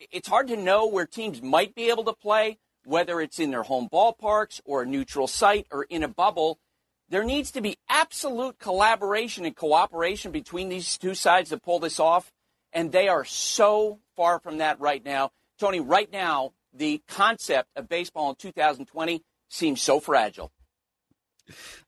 it's hard to know where teams might be able to play, whether it's in their home ballparks or a neutral site or in a bubble. There needs to be absolute collaboration and cooperation between these two sides to pull this off, and they are so far from that right now. Tony, right now, the concept of baseball in 2020 seems so fragile.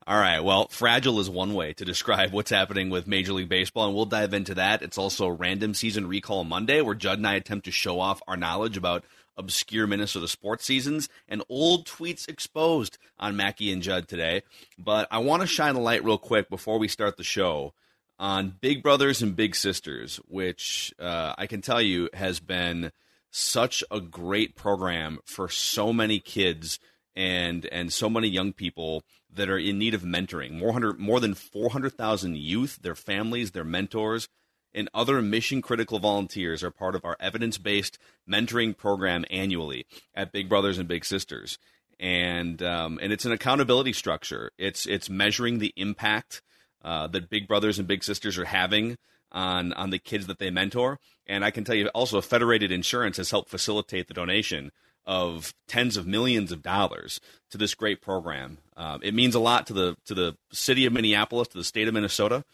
All right. Well, fragile is one way to describe what's happening with Major League Baseball, and we'll dive into that. It's also Random Season Recall Monday, where Judd and I attempt to show off our knowledge about obscure Minnesota sports seasons and old tweets exposed on Mackey and Judd today. But I want to shine a light real quick before we start the show on Big Brothers and Big Sisters, which uh, I can tell you has been such a great program for so many kids and and so many young people that are in need of mentoring. More hundred, more than four hundred thousand youth, their families, their mentors, and other mission critical volunteers are part of our evidence based mentoring program annually at Big Brothers and Big Sisters. And um, and it's an accountability structure. It's it's measuring the impact uh, that Big Brothers and Big Sisters are having on on the kids that they mentor. And I can tell you also, Federated Insurance has helped facilitate the donation of tens of millions of dollars to this great program. Uh, it means a lot to the to the city of Minneapolis, to the state of Minnesota,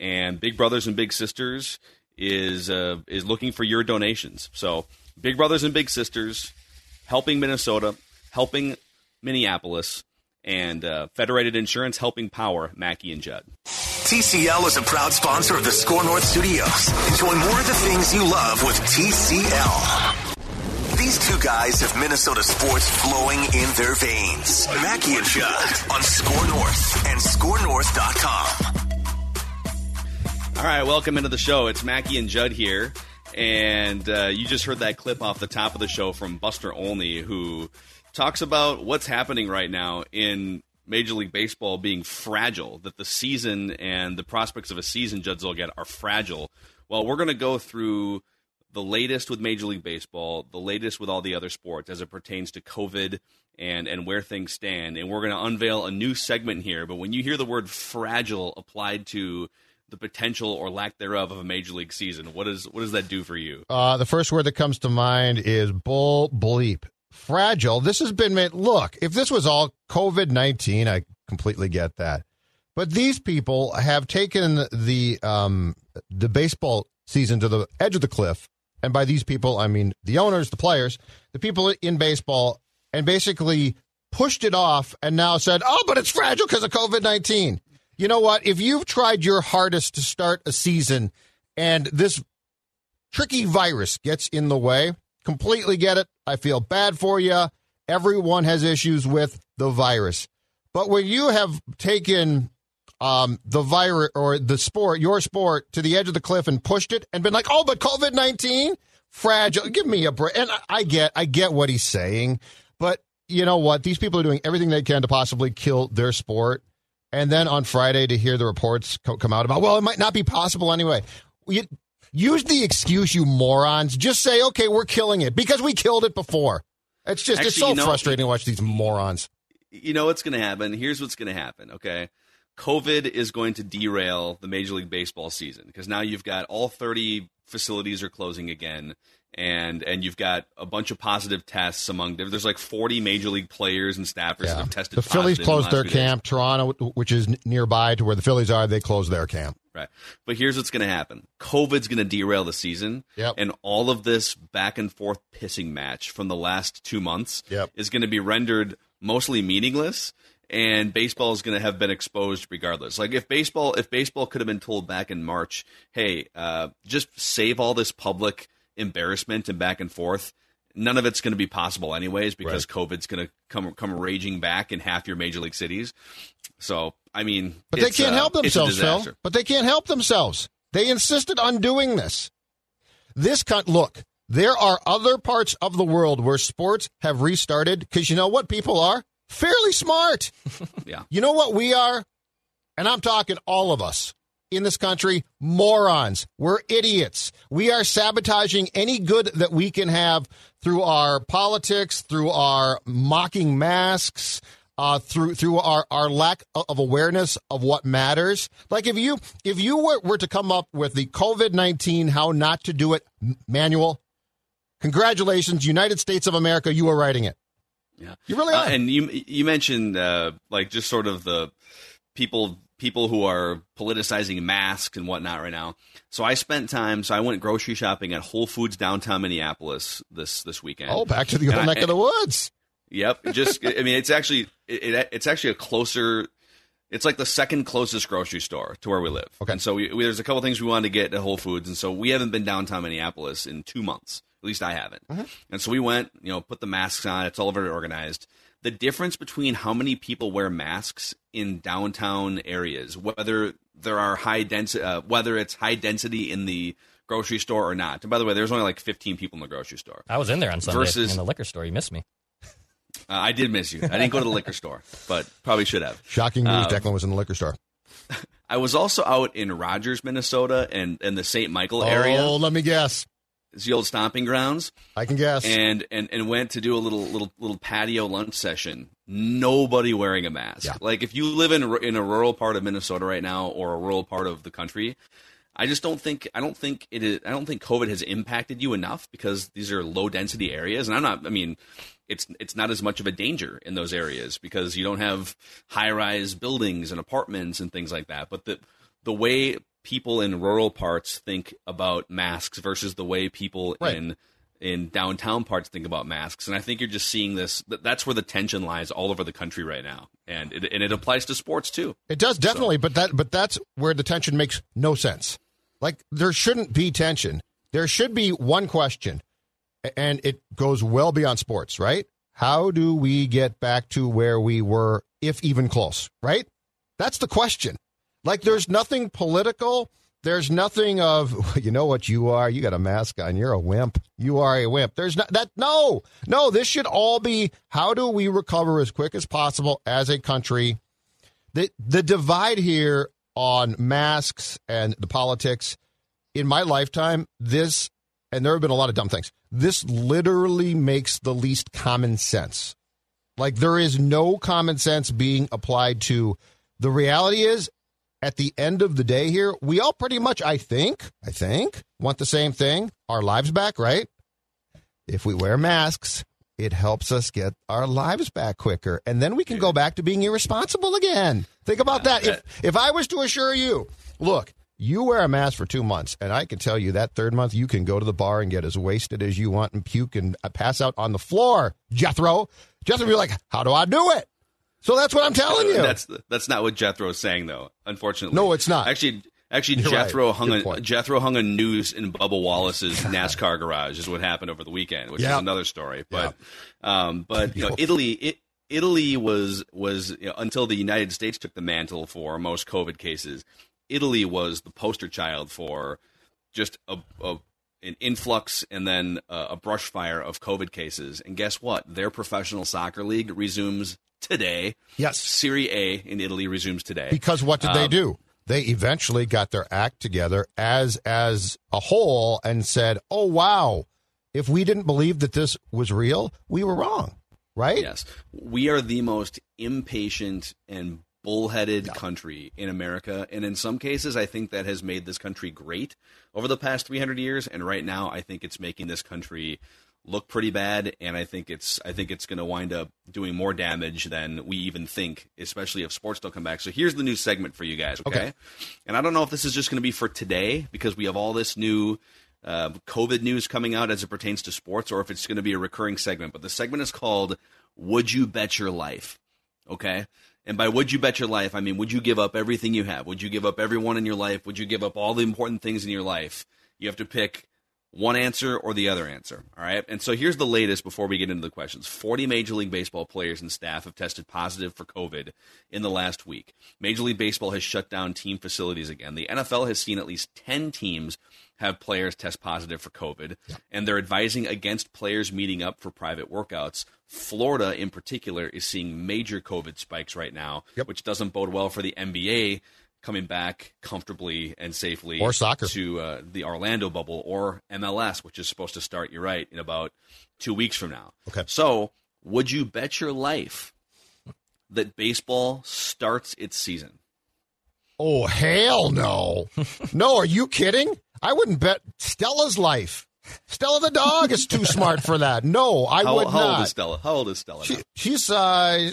and Big Brothers and Big Sisters is uh, is looking for your donations. So, Big Brothers and Big Sisters, helping Minnesota, helping Minneapolis, and uh, Federated Insurance helping power Mackey and Judd. TCL is a proud sponsor of the Score North Studios. Enjoy more of the things you love with TCL. These two guys have Minnesota sports flowing in their veins. Mackey and Judd on Score North and ScoreNorth.com. All right, welcome into the show. It's Mackey and Judd here. And uh, you just heard that clip off the top of the show from Buster Olney, who talks about what's happening right now in Major League Baseball being fragile, that the season and the prospects of a season, Judd Zulgad, are fragile. Well, we're going to go through the latest with Major League Baseball, the latest with all the other sports as it pertains to COVID and and where things stand. And we're going to unveil a new segment here. But when you hear the word fragile applied to the potential or lack thereof of a major league season, what does what does that do for you? Uh, the first word that comes to mind is bull bleep. Fragile. This has been made. Look, if this was all COVID nineteen, I completely get that. But these people have taken the um, the baseball season to the edge of the cliff and by these people, I mean the owners, the players, the people in baseball, and basically pushed it off and now said, oh, but it's fragile because of COVID 19. You know what? If you've tried your hardest to start a season and this tricky virus gets in the way, completely get it. I feel bad for you. Everyone has issues with the virus. But when you have taken um, the virus or the sport, your sport, to the edge of the cliff and pushed it and been like, oh, but COVID nineteen, fragile. Give me a break. And I get, I get what he's saying, but you know what? These people are doing everything they can to possibly kill their sport. And then on Friday to hear the reports come out about, well, it might not be possible anyway. You, use the excuse, you morons. Just say, okay, we're killing it because we killed it before. It's just, Actually, it's so you know, frustrating to watch these morons. You know what's going to happen? Here's what's going to happen, okay? COVID is going to derail the Major League Baseball season because now you've got all 30 facilities are closing again, and and you've got a bunch of positive tests among there's like 40 Major League players and staffers yeah. that have tested. The Phillies closed their camp. Days. Toronto, which is nearby to where the Phillies are, they closed their camp. Right. But here's what's going to happen COVID's going to derail the season. Yep. And all of this back and forth pissing match from the last two months Yep. is going to be rendered mostly meaningless. And baseball is going to have been exposed regardless. Like if baseball, if baseball could have been told back in March, hey, uh, just save all this public embarrassment and back and forth, none of it's going to be possible anyways because COVID's going to come come raging back in half your major league cities. So I mean, But they can't uh, help themselves, Phil. But they can't help themselves. They insisted on doing this. This cut. look, there are other parts of the world where sports have restarted because you know what people are? Fairly smart. Yeah. You know what we are? And I'm talking all of us in this country, morons. We're idiots. We are sabotaging any good that we can have through our politics, through our mocking masks, uh, through through our, our lack of awareness of what matters. Like if you if you were, were to come up with the COVID nineteen how not to do it manual, congratulations, United States of America, you are writing it. Yeah, You really Uh, are. and you you mentioned uh, like just sort of the people people who are politicizing masks and whatnot right now. So I spent time. So I went grocery shopping at Whole Foods downtown Minneapolis this this weekend. oh, back to the old And I- neck of the woods. Yep. Just I mean, it's actually it, it, it's actually a closer. It's like the second closest grocery store to where we live. Okay. And so we, we, there's a couple things we wanted to get at Whole Foods, and so we haven't been downtown Minneapolis in two months. At least I haven't. And so we went. You know, put the masks on. It's all very organized. The difference between how many people wear masks in downtown areas, whether there are high density, uh, whether it's high density in the grocery store or not. And by the way, there's only like 15 people in the grocery store. I was in there on Sunday Versus- in the liquor store. You missed me. Uh, I did miss you. I didn't go to the liquor store, but probably should have. Shocking news. Um, Declan was in the liquor store. I was also out in Rogers, Minnesota, and and the St. Michael area. Oh, let me guess. It's the old stomping grounds, I can guess. and and and went to do a little little little patio lunch session. Nobody wearing a mask. Yeah. Like if you live in in a rural part of Minnesota right now, or a rural part of the country. I just don't think I don't think it is I don't think COVID has impacted you enough because these are low density areas and I'm not I mean it's it's not as much of a danger in those areas because you don't have high rise buildings and apartments and things like that. But the the way people in rural parts think about masks versus the way people Right. in in downtown parts think about masks, and I think you're just seeing this. That's where the tension lies all over the country right now, and it, and it applies to sports too. It does definitely, but that but that's where the tension makes no sense. Like there shouldn't be tension. There should be one question, and it goes well beyond sports, right? How do we get back to where we were, if even close? Right? That's the question. Like there's nothing political. There's nothing of you know what you are. You got a mask on. You're a wimp. You are a wimp. There's not that. No, no. This should all be how do we recover as quick as possible as a country the the divide here on masks and the politics in my lifetime this and there have been a lot of dumb things this literally makes the least common sense like there is no common sense being applied to the reality is at the end of the day here we all pretty much i think i think want the same thing. Our lives back right? If we wear masks it helps us get our lives back quicker. And then we can go back to being irresponsible again. Think about that. If if i was to assure you look you wear a mask for two months and i can tell you that third month you can go to the bar and get as wasted as you want and puke and uh, pass out on the floor jethro. Jethro be like how do i do it so that's what i'm telling you That's that's not what Jethro is saying, though. Unfortunately, No, it's not. Actually, actually, You're Jethro right. hung Good a point. Jethro hung a noose in Bubba Wallace's NASCAR garage. Is what happened over the weekend, which Yeah. is another story. But, um, but you know, Italy, it, Italy was was you know, until the United States took the mantle for most COVID cases. Italy was the poster child for just a, a an influx and then a, a brush fire of COVID cases. And guess what? Their professional soccer league resumes today. Yes. Serie A in Italy resumes today. Because what did they Um, do? They eventually got their act together as as a whole and said, "Oh wow, if we didn't believe that this was real, we were wrong." Right? Yes. We are the most impatient and bullheaded country in America. And in some cases, I think that has made this country great over the past 300 years. And right now, I think it's making this country look pretty bad, and I think it's I think it's going to wind up doing more damage than we even think, especially if sports don't come back. So here's the new segment for you guys, okay? Okay. And I don't know if this is just going to be for today because we have all this new uh, COVID news coming out as it pertains to sports, or if it's going to be a recurring segment. But the segment is called "Would You Bet Your Life?" Okay. And by would you bet your life, I mean, would you give up everything you have? Would you give up everyone in your life? Would you give up all the important things in your life? You have to pick one answer or the other answer. All right. And so here's the latest before we get into the questions 40 Major League Baseball players and staff have tested positive for COVID in the last week. Major League Baseball has shut down team facilities again. The NFL has seen at least 10 teams have players test positive for COVID, and they're advising against players meeting up for private workouts. Florida, in particular, is seeing major COVID spikes right now, Yep. which doesn't bode well for the NBA coming back comfortably and safely Or soccer. to uh, the Orlando bubble or MLS, which is supposed to start, you're right, in about two weeks from now. Okay. So, would you bet your life that baseball starts its season? Oh, hell no. no, are you kidding? I wouldn't bet Stella's life. Stella the dog is too smart for that. No, I How, would how not. old is Stella? How old is Stella? She, she's uh,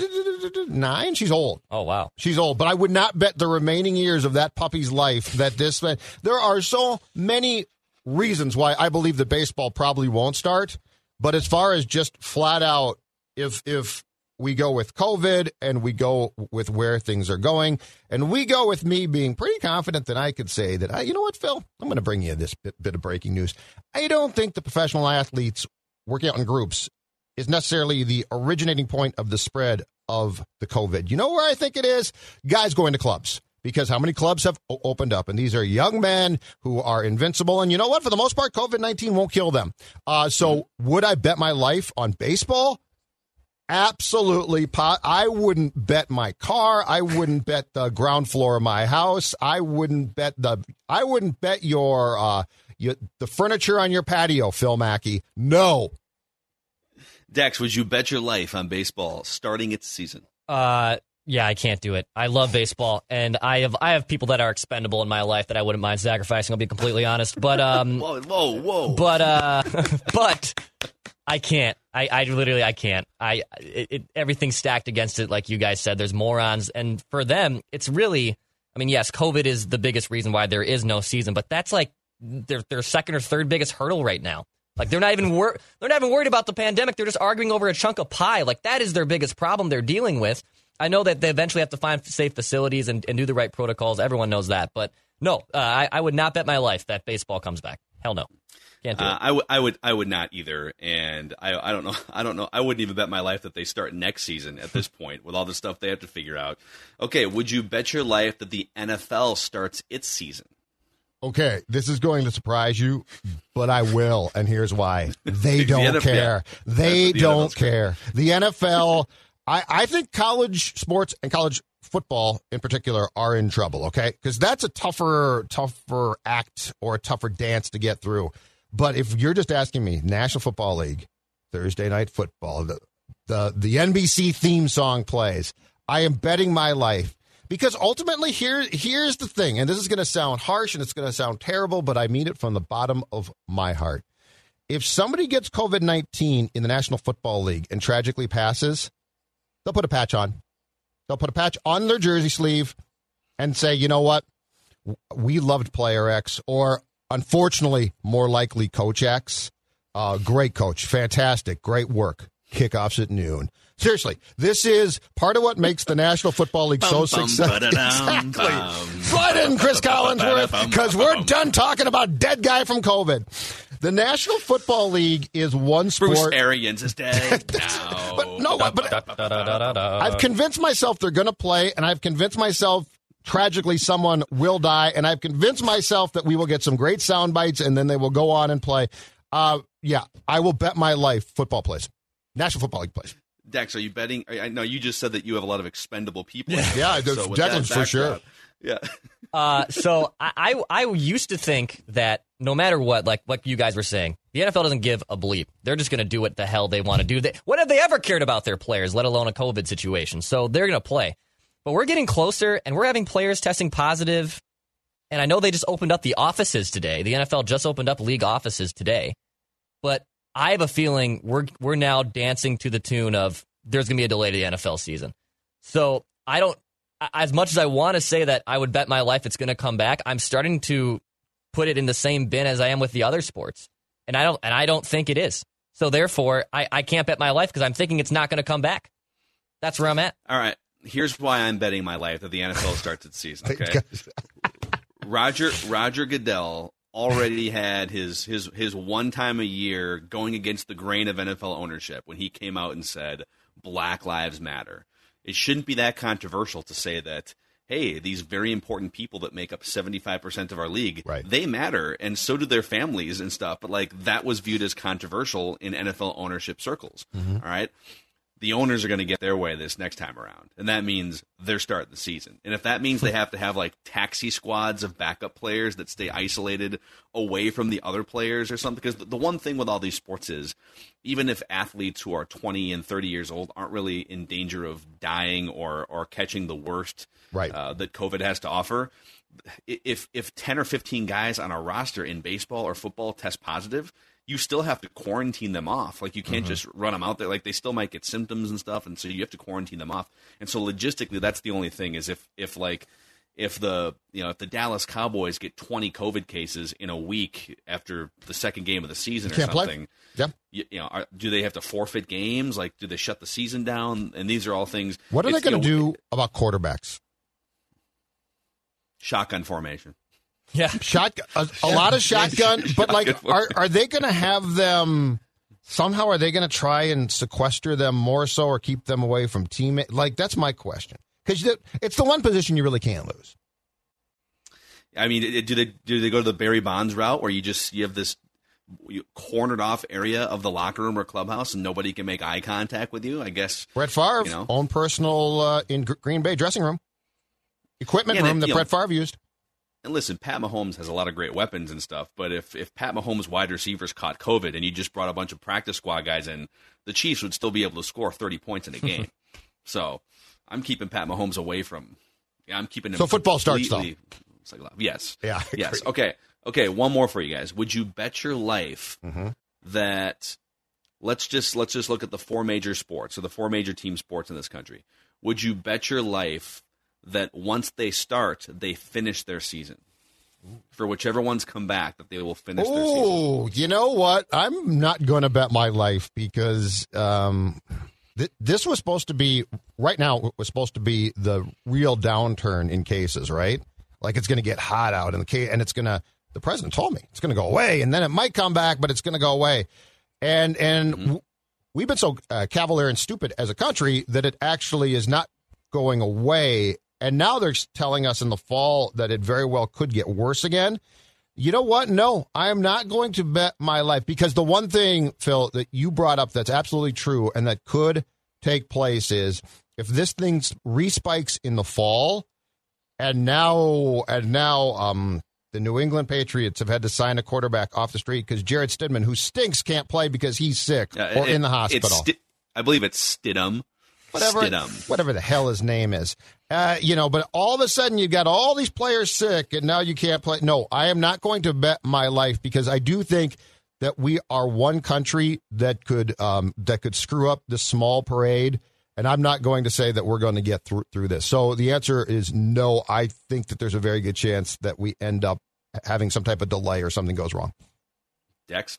nine. She's old. Oh wow. She's old, but I would not bet the remaining years of that puppy's life that this. There are so many reasons why I believe the baseball probably won't start. But as far as just flat out, if if we go with COVID and we go with where things are going, and we go with me being pretty confident that I could say that I, you know what, Phil, I'm going to bring you this bit, bit of breaking news. I don't think the professional athletes working out in groups is necessarily the originating point of the spread of the COVID. You know where I think it is? Guys going to clubs. Because how many clubs have opened up? And these are young men who are invincible. And you know what? For the most part, COVID 19 won't kill them. Uh, so, would I bet my life on baseball? Absolutely. po- I wouldn't bet my car. I wouldn't bet the ground floor of my house. I wouldn't bet the. I wouldn't bet your. Uh, your the furniture on your patio, Phil Mackey. No, Dex, would you bet your life on baseball starting its season? Uh, yeah, I can't do it. I love baseball, and I have I have people that are expendable in my life that I wouldn't mind sacrificing. I'll be completely honest, but um, Whoa, whoa, whoa! but uh, but I can't. I, I literally I can't. I it, it, everything's stacked against it, like you guys said. There's morons, and for them, it's really. I mean, yes, COVID is the biggest reason why there is no season, but that's like their their second or third biggest hurdle right now. Like they're not even wor- they're not even worried about the pandemic. They're just arguing over a chunk of pie. Like that is their biggest problem they're dealing with. I know that they eventually have to find safe facilities and, and do the right protocols. Everyone knows that, but no, uh, I, I would not bet my life that baseball comes back. Hell no, can't do Uh, it. I would, I would, I would not either, and I, I don't know, I don't know, I wouldn't even bet my life that they start next season at this point with all the stuff they have to figure out. Okay, would you bet your life that the NFL starts its season? Okay, this is going to surprise you, but I will, and here's why. They don't NFL care. They The don't NFL's care. The NFL, I, I think college sports and college football in particular are in trouble, okay? Because that's a tougher, tougher act or a tougher dance to get through. But if you're just asking me, National Football League, Thursday night football, the the, the NBC theme song plays. I am betting my life because ultimately here here's the thing, and this is going to sound harsh and it's going to sound terrible, but I mean it from the bottom of my heart. If somebody gets COVID nineteen in the National Football League and tragically passes, they'll put a patch on. They'll put a patch on their jersey sleeve and say, you know what, we loved player X, or unfortunately, more likely Coach X. Uh, great coach, fantastic, great work. Kickoffs at noon. Seriously, this is part of what makes the National Football League so successful. Exactly. Slide in, Chris Collinsworth, because we're done talking about dead guy from COVID. The National Football League is one Bruce sport. Arians is dead. no, But no, but. I've convinced myself they're going to play, and I've convinced myself tragically someone will die, and I've convinced myself that we will get some great sound bites, and then they will go on and play. Uh, yeah, I will bet my life football plays. National Football League plays. Dex, are you betting? I I know you just said that you have a lot of expendable people. Yeah, that's so with Declan's for sure. backdrop- Yeah. Uh, so I, I I used to think that no matter what, like like you guys were saying, the NFL doesn't give a bleep. They're just going to do what the hell they want to do. They, when have they ever cared about their players, let alone a COVID situation? So they're going to play. But we're getting closer, and we're having players testing positive. And I know they just opened up the offices today. The NFL just opened up league offices today. But I have a feeling we're we're now dancing to the tune of there's going to be a delay to the NFL season. So I don't, as much as I want to say that I would bet my life it's going to come back, I'm starting to put it in the same bin as I am with the other sports, and I don't and I don't think it is. So therefore, I, I can't bet my life because I'm thinking it's not going to come back. That's where I'm at. All right. Here's why I'm betting my life that the NFL starts its season. Okay. Roger Roger Goodell already had his his his one time a year going against the grain of NFL ownership when he came out and said Black Lives Matter. It shouldn't be that controversial to say that hey, these very important people that make up 75% of our league, Right. they matter and so do their families and stuff, but like that was viewed as controversial in NFL ownership circles. Mm-hmm. All right? The owners are going to get their way this next time around. And that means they're starting the season. And if that means they have to have like taxi squads of backup players that stay isolated away from the other players or something, because the, one thing with all these sports is even if athletes who are 20 and 30 years old aren't really in danger of dying or, or catching the worst Right. uh, that COVID has to offer, if if 10 or 15 guys on a roster in baseball or football test positive, you still have to quarantine them off. Like you can't mm-hmm. just run them out there. Like they still might get symptoms and stuff, and so you have to quarantine them off. And so logistically, that's the only thing is if if like if the you know if the Dallas Cowboys get 20 COVID cases in a week after the second game of the season or Can't play. something, Yeah. you, you know, are, do they have to forfeit games? Like, do they shut the season down? And these are all things. What are they going to know, do about quarterbacks? Shotgun formation. Yeah. Shotgun, a, a lot of shotgun, but like, are are they going to have them? Somehow, are they going to try and sequester them more so, or keep them away from teammate? Like, that's my question. Because it's the one position you really can't lose. I mean, do they do they go to the Barry Bonds route where you just you have this cornered off area of the locker room or clubhouse and nobody can make eye contact with you? I guess. Brett Favre, You know? own personal uh, in Green Bay dressing room, equipment Yeah, room that you know- Brett Favre used. And listen, Pat Mahomes has a lot of great weapons and stuff, but if if Pat Mahomes' wide receivers caught COVID and you just brought a bunch of practice squad guys in, the Chiefs would still be able to score thirty points in a game. so, I'm keeping Pat Mahomes away from. Yeah, I'm keeping him. So football starts, though. completely- it's like, yes. Yeah, Yes. Okay. Okay. One more for you guys. Would you bet your life Mm-hmm. that let's just let's just look at the four major sports or the four major team sports in this country? Would you bet your life that once they start, they finish their season? For whichever ones come back, that they will finish their. Oh, you know what? I'm not going to bet my life because um, th- this was supposed to be right now. it Was supposed to be the real downturn in cases, right? Like it's going to get hot out, and the case, and it's going to. The president told me it's going to go away, and then it might come back, but it's going to go away. And and w- we've been so uh, cavalier and stupid as a country that it actually is not going away. And now they're telling us in the fall that it very well could get worse again. You know what? No, I am not going to bet my life because the one thing, Phil, that you brought up that's absolutely true and that could take place is if this thing respikes in the fall, and now and now um, the New England Patriots have had to sign a quarterback off the street because Jared Stidman, who stinks, can't play because he's sick Uh, or it- in the it's hospital Sti- I believe it's Stidham. whatever, Stidham. whatever the hell his name is. Uh, you know, but all of a sudden you got all these players sick, and now you can't play. No, I am not going to bet my life because I do think that we are one country that could um, that could screw up this small parade. And I'm not going to say that we're going to get through through this. So the answer is no. I think that there's a very good chance that we end up having some type of delay or something goes wrong. Dex.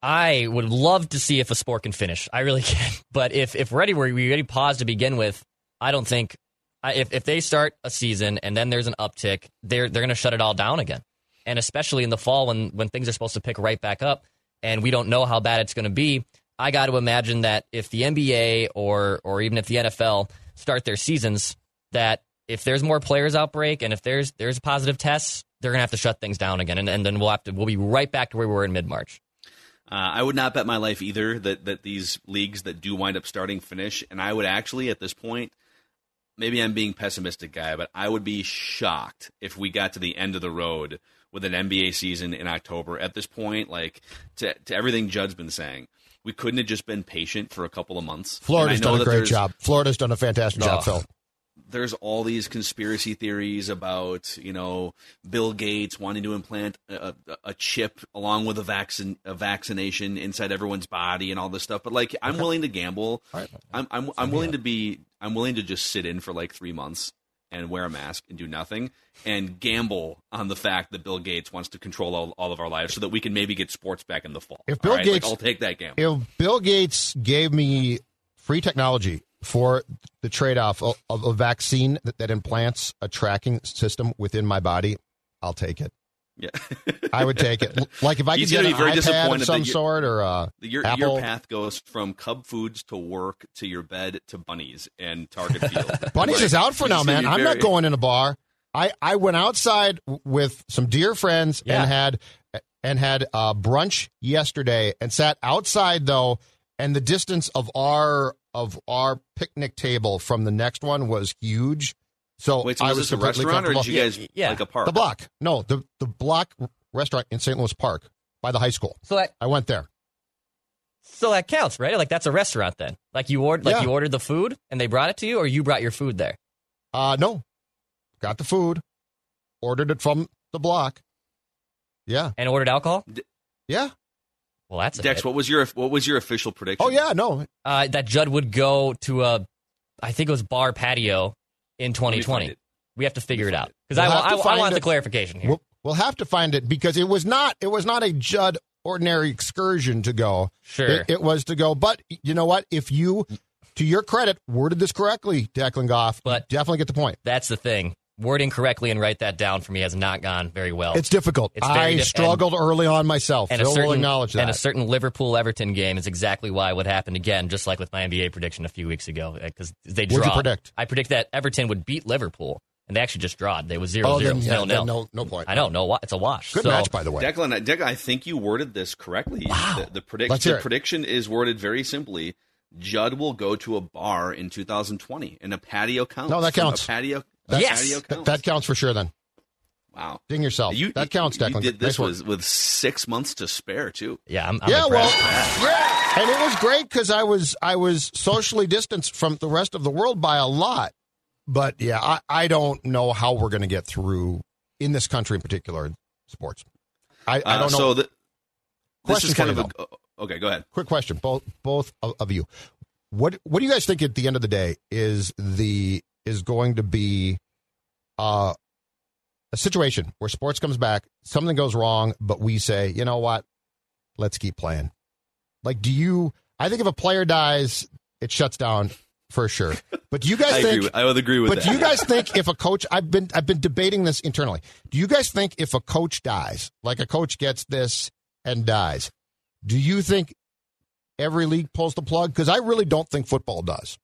I would love to see if a sport can finish. I really can. But if if ready were we already paused to begin with, I don't think if if they start a season and then there's an uptick, they're they're going to shut it all down again. And especially in the fall when when things are supposed to pick right back up, and we don't know how bad it's going to be. I got to imagine that if the NBA or or even if the NFL start their seasons, that if there's more players outbreak and if there's there's positive tests, they're going to have to shut things down again, and, and then we'll have to we'll be right back to where we were in mid March. Uh, I would not bet my life either that that these leagues that do wind up starting finish, and I would actually at this point, maybe I'm being pessimistic, guy, but I would be shocked if we got to the end of the road with an NBA season in October. At this point, like to to everything Judd's been saying, we couldn't have just been patient for a couple of months. Florida's And I know done a great job. Florida's done a fantastic job, Oh. Phil. There's all these conspiracy theories about you know Bill Gates wanting to implant a, a chip along with a vaccine a vaccination inside everyone's body and all this stuff. But like, I'm willing to gamble. Right. I'm I'm, I'm willing to be I'm willing to just sit in for like three months and wear a mask and do nothing and gamble on the fact that Bill Gates wants to control all, all of our lives so that we can maybe get sports back in the fall. If Bill right? Like, Gates- I'll take that gamble. If Bill Gates gave me free technology for the trade off of, a vaccine that, that implants a tracking system within my body, I'll take it. yeah. I would take it. Like if I could get an very iPad of some sort or a Your Apple. your path goes from Cub Foods to work to your bed to bunnies and Target Field. Bunnies Like, is out for now, man. I'm very- not going in a bar. I, I went outside with some dear friends Yeah. and had and had uh, brunch yesterday and sat outside though, and the distance of our of our picnic table from the next one was huge. So Wait, so I was was this a completely restaurant or did you guys Yeah, yeah. like a park? the block? No, the the block restaurant in St. Louis Park by the high school. So that I went there. so that counts, right? Like that's a restaurant then. Like you ordered like Yeah. you ordered the food and they brought it to you, or you brought your food there. Uh no, got the food, ordered it from the block. Yeah, and ordered alcohol. yeah. Well, that's Dex, hit. what was your what was your official prediction? Oh yeah, no, uh, that Judd would go to a, I think it was bar patio in 2020. We have to figure it out because We'll I, have wa- to I, I want it. the clarification here. We'll, we'll have to find it because it was not it was not a Judd ordinary excursion to go. Sure. It, it was to go. But you know what? If you, to your credit, worded this correctly, Declan Goff, But- definitely get the point. That's the thing. Wording correctly and write that down for me has not gone very well. It's difficult. It's I diff- struggled early on myself. and Phil a certain will acknowledge that. and a certain Liverpool Everton game is exactly why what happened again, just like with my NBA prediction a few weeks ago, uh, because they draw. What'd you predict? I predict that Everton would beat Liverpool, and they actually just drawed. They was zero oh, zero, then, yeah, nil then nil. no, no point. I know, no, wa- it's a wash. Good So- match, by the way. Declan, I- Declan, I think you worded this correctly. Wow. The, the, predict- Let's hear the it. prediction is worded very simply. Judd will go to a bar in 2020, and a patio counts. No, that From counts. A patio. That- Yes. patio That, counts. that counts for sure. Then wow. ding yourself. You, that counts, you, Declan. You did this work. was with six months to spare too. Yeah, I'm, I'm yeah, well, yeah, and it was great because I was I was socially distanced from the rest of the world by a lot. But yeah, I, I don't know how we're going to get through in this country in particular sports. I, I Uh, don't know. So the, this Question is kind of a okay. Go ahead. Quick question, both both of, of you. What what do you guys think at the end of the day is the is going to be uh, a situation where sports comes back, something goes wrong, but we say, you know what, let's keep playing. Like, do you? I think if a player dies, it shuts down for sure. But do you guys I think? With, I would agree with but that. do you guys think if a coach I've been I've been debating this internally. Do you guys think if a coach dies, like a coach gets this and dies, do you think every league pulls the plug? Because I really don't think football does.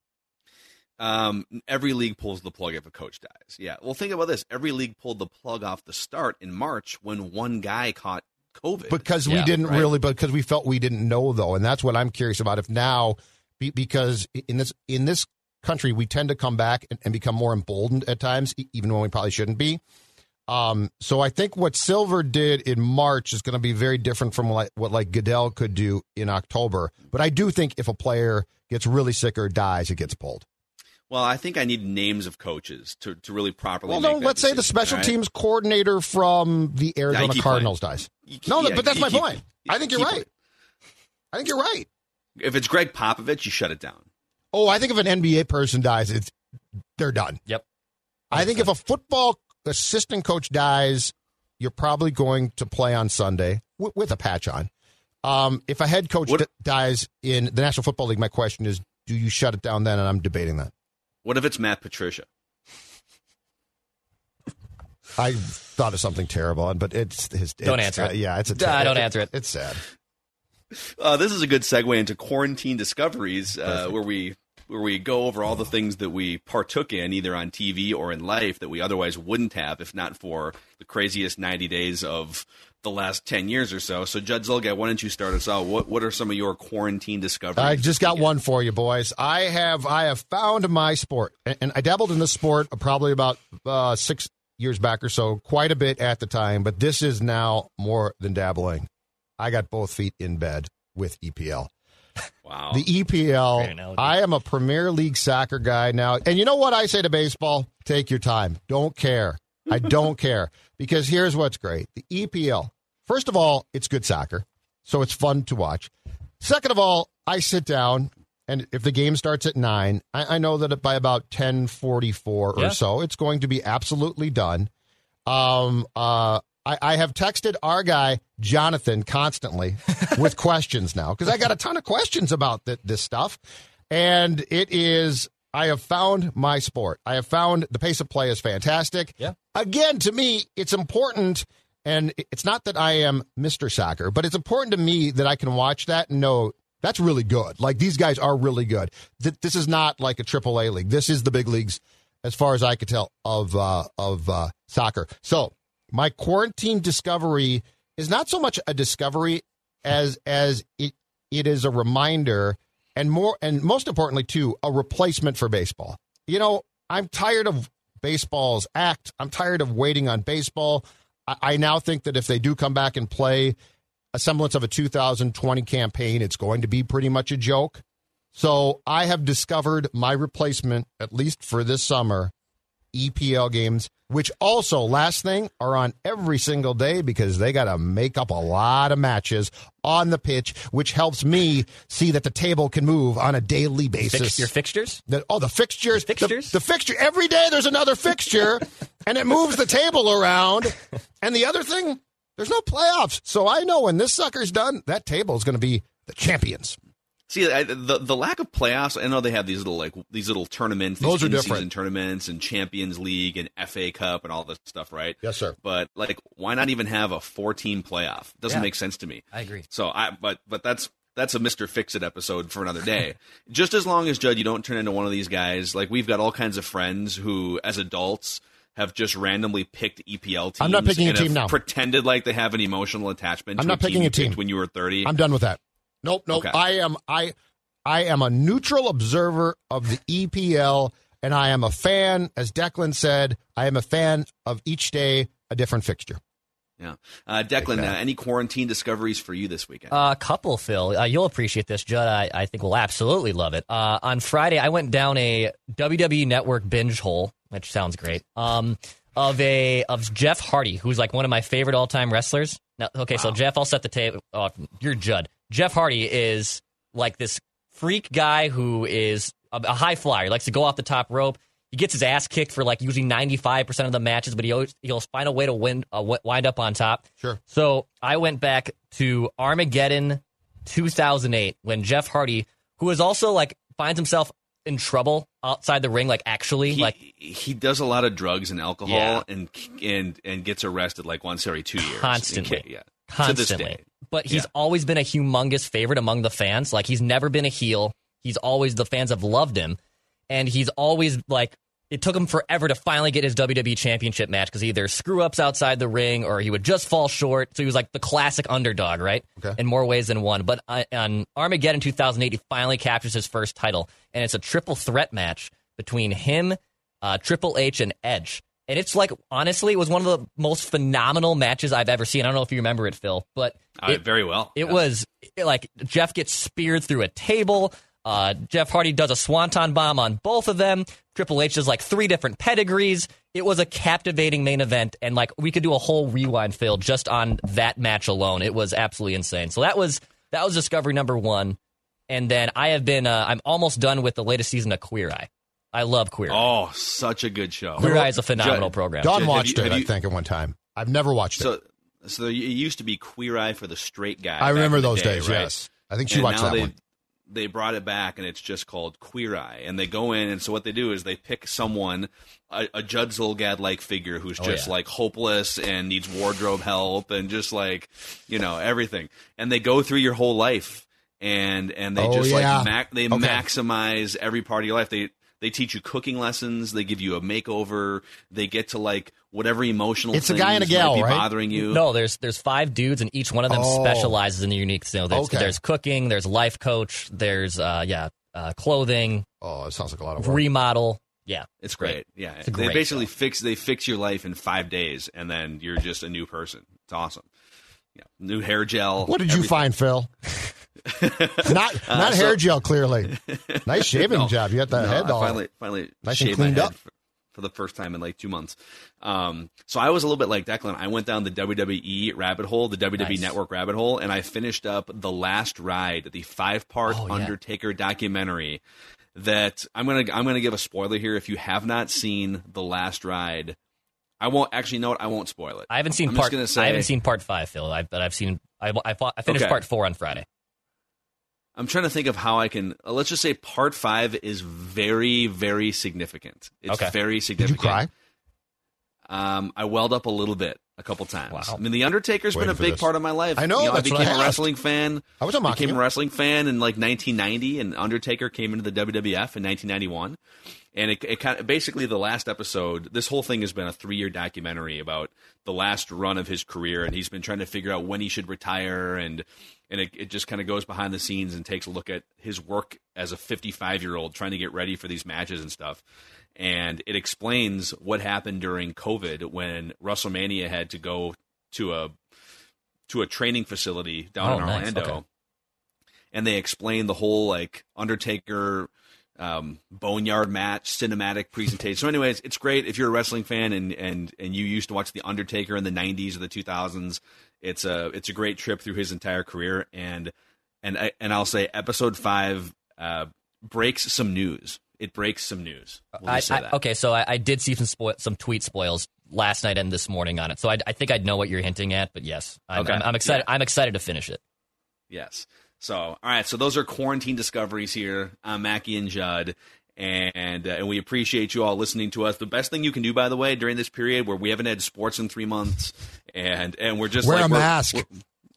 Um, every league pulls the plug if a coach dies. Yeah. Well, think about this. Every league pulled the plug off the start in March when one guy caught COVID. Because we Yeah, didn't right. really because we felt we didn't know though. And that's what I'm curious about if now because in this in this country we tend to come back and, and become more emboldened at times, even when we probably shouldn't be. Um, so I think what Silver did in March is going to be very different from like, what like Goodell could do in October. But I do think if a player gets really sick or dies, it gets pulled. Well, I think I need names of coaches to, to really properly. Well, make no, that let's say the special all right? teams coordinator from the Arizona keep Cardinals dies. Keep- No, yeah, but that's my keep- point. I think you're keep- right. I think you're right. If it's Gregg Popovich, you shut it down. Oh, I think if an NBA person dies, it's they're done. Yep. I think if a football assistant coach dies, you're probably going to play on Sunday w- with a patch on. Um, if a head coach What- d- dies in the National Football League, my question is, do you shut it down then? And I'm debating that. What if it's Matt Patricia? I thought of something terrible, but it's his. Don't it's- answer it. uh, yeah, it's a. Uh, don't answer it. It's sad. Uh, this is a good segue into quarantine discoveries, uh, where we where we go over all the things that we partook in, either on TV or in life, that we otherwise wouldn't have if not for the craziest ninety days of the last ten years or so. So, Judd Zulgad, why don't you start us out? What what are some of your quarantine discoveries? I just got one for you, boys. I have I have found my sport, and, and I dabbled in this sport probably about uh, six years back or so, quite a bit at the time. But this is now more than dabbling. I got both feet in bed with EPL. Wow. The EPL. I am a Premier League soccer guy now. And you know what I say to baseball? Take your time. Don't care. I don't care. Because here's what's great the EPL. First of all, it's good soccer. So it's fun to watch. Second of all, I sit down. And if the game starts at nine, I, I know that by about ten forty four Yeah. or so, it's going to be absolutely done. Um, uh, I, I have texted our guy Jonathan constantly with questions now because I got a ton of questions about th- this stuff, and it is. I have found my sport. I have found the pace of play is fantastic. Yeah. Again, to me, it's important, and it's not that I am Mr. Soccer, but it's important to me that I can watch that and know that's really good. Like these guys are really good. Th- this is not like a triple A league. This is the big leagues, as far as I could tell of uh, of uh, soccer. So my quarantine discovery is not so much a discovery as as it it is a reminder and more and most importantly too a replacement for baseball. You know, I'm tired of baseball's act. I'm tired of waiting on baseball. I, I now think that if they do come back and play a semblance of a 2020 campaign, it's going to be pretty much a joke. So I have discovered my replacement, at least for this summer, EPL games, which also, last thing, are on every single day because they got to make up a lot of matches on the pitch, which helps me see that the table can move on a daily basis. Fix your fixtures. The, oh, the fixtures. The fixtures? The, the fixture. Every day there's another fixture, and it moves the table around. And the other thing, there's no playoffs. So I know when this sucker's done, that table is going to be the champions. See, I, the the lack of playoffs. I know they have these little like these little tournaments, these Those are in-season different. tournaments, and Champions League and FA Cup and all this stuff, right? Yes, sir. But like, why not even have a four team playoff? Doesn't Yeah. make sense to me. I agree. So I, but but that's that's a Mister Fix It episode for another day. Just as long as Judd, you don't turn into one of these guys. Like we've got all kinds of friends who, as adults. Have just randomly picked EPL teams. I'm not picking a and team have now. Pretended like they have an emotional attachment. I'm to not a picking team a team. when you were 30. I'm done with that. Nope, nope. Okay. I am I I am a neutral observer of the EPL and I am a fan, as Declan said, I am a fan of each day a different fixture. Yeah. Uh, Declan, uh, any quarantine discoveries for you this weekend? A couple, Phil. Uh, you'll appreciate this. Judd, I, I think will absolutely love it. Uh, on Friday, I went down a WWE Network binge hole, which sounds great. Um, of a of Jeff Hardy, who's like one of my favorite all time wrestlers. Now, okay, so Jeff, I'll set the table. Oh, you're Judd. Jeff Hardy is like this freak guy who is a, high flyer. He likes to go off the top rope. He gets his ass kicked for like usually 95% of the matches, but he always, he'll find a way to win, uh, wind up on top. Sure. So I went back to Armageddon 2008 when Jeff Hardy, who is also like finds himself in trouble outside the ring, like actually, he, like he does a lot of drugs and alcohol Yeah. and and and gets arrested like once every two years. Constantly. Yeah. To this constantly. But he's Yeah. always been a humongous favorite among the fans. Like he's never been a heel. He's always the fans have loved him, and he's always like. It took him forever to finally get his WWE Championship match because either screw ups outside the ring or he would just fall short. So he was like the classic underdog, right? Okay. In more ways than one. But uh, on Armageddon 2008, he finally captures his first title, and it's a triple threat match between him, uh, Triple H, and Edge. And it's like honestly, it was one of the most phenomenal matches I've ever seen. I don't know if you remember it, Phil, but Uh, it, very well. it yes. was it, like Jeff gets speared through a table. Uh, Jeff Hardy does a swanton bomb on both of them. Triple H does like three different pedigrees. It was a captivating main event, and like we could do a whole rewind, Phil, just on that match alone. It was absolutely insane. So that was that was discovery number one. And then I have been uh, I'm almost done with the latest season of Queer Eye. I love Queer Eye. Oh, such a good show. Queer Eye is a phenomenal Judd- program. Don have watched you- it, have I think, at one time. I've never watched it. So, so it used to be Queer Eye for the straight guy. I remember those day, days, right? yes. I think she And watched now that they, one. They brought it back, and it's just called Queer Eye. And they go in, and so what they do is they pick someone, a, a Judd Zulgad like figure who's Oh, just yeah. like hopeless and needs wardrobe help and just like you know everything. And they go through your whole life, and and they Oh, just yeah. like mac- they Okay. maximize every part of your life. They they teach you cooking lessons. They give you a makeover. They get to like whatever emotional. It's a guy and a gal, right? bothering you. No, there's there's five dudes, and each one of them Oh. specializes in a unique skill. There's, Okay. there's cooking, there's life coach, there's uh, yeah, uh, clothing, Oh, it sounds like a lot of work. remodel. Yeah, It's great. Yeah, a they great basically show. fix they fix your life in five days, and then you're just a new person. It's awesome. Yeah, new hair gel. What did you find, Phil? not Uh, not so- hair gel, clearly. Nice shaving No. job. You got that No, head I all finally finally Nice shaved my cleaned head up. For, for the first time in like two months. Um, so I was a little bit like Declan. I went down the WWE rabbit hole, the WWE Nice. Network rabbit hole, and I finished up the last ride, the five part Oh, yeah. Undertaker documentary. That I'm gonna I'm gonna give a spoiler here. If you have not seen the last ride, I won't actually know what I won't spoil it. I haven't seen I'm part. say, I haven't seen part five, Phil. I, but I've seen. I I, fought, I finished Okay. part four on Friday. I'm trying to think of how I can. uh, let's just say part five is very, very significant. It's Okay. very Did you significant. cry? Um, I welled up a little bit a couple times. Wow. I mean, The Undertaker's Waiting been a big this. part of my life. I know, You that's I what became I a wrestling fan. I wasn't mocking became you. a wrestling fan in like 1990, and Undertaker came into the WWF in 1991. And it, it kind of basically the last episode. This whole thing has been a three-year documentary about the last run of his career, and he's been trying to figure out when he should retire, and and it, it just kind of goes behind the scenes and takes a look at his work as a 55-year-old trying to get ready for these matches and stuff. And it explains what happened during COVID when WrestleMania had to go to a to a training facility down Oh, in nice. Orlando, Okay. and they explain the whole like Undertaker um, boneyard match cinematic presentation. so, anyways, it's great if you're a wrestling fan and and and you used to watch the Undertaker in the '90s or the 2000s. It's a it's a great trip through his entire career, and and I, and I'll say episode five uh, breaks some news. It breaks some news. We'll I, I- okay, so I, I did see some spoil, some tweet spoils last night and this morning on it. So I, I think I'd know what you're hinting at, but yes, I'm, Okay. I'm, I'm excited. Yeah. I'm excited to finish it. Yes. So, all right. So those are quarantine discoveries here. I'm Mackey and Judd, and uh, and we appreciate you all listening to us. The best thing you can do, by the way, during this period where we haven't had sports in three months, and and we're just Wear like a we're- mask. we're-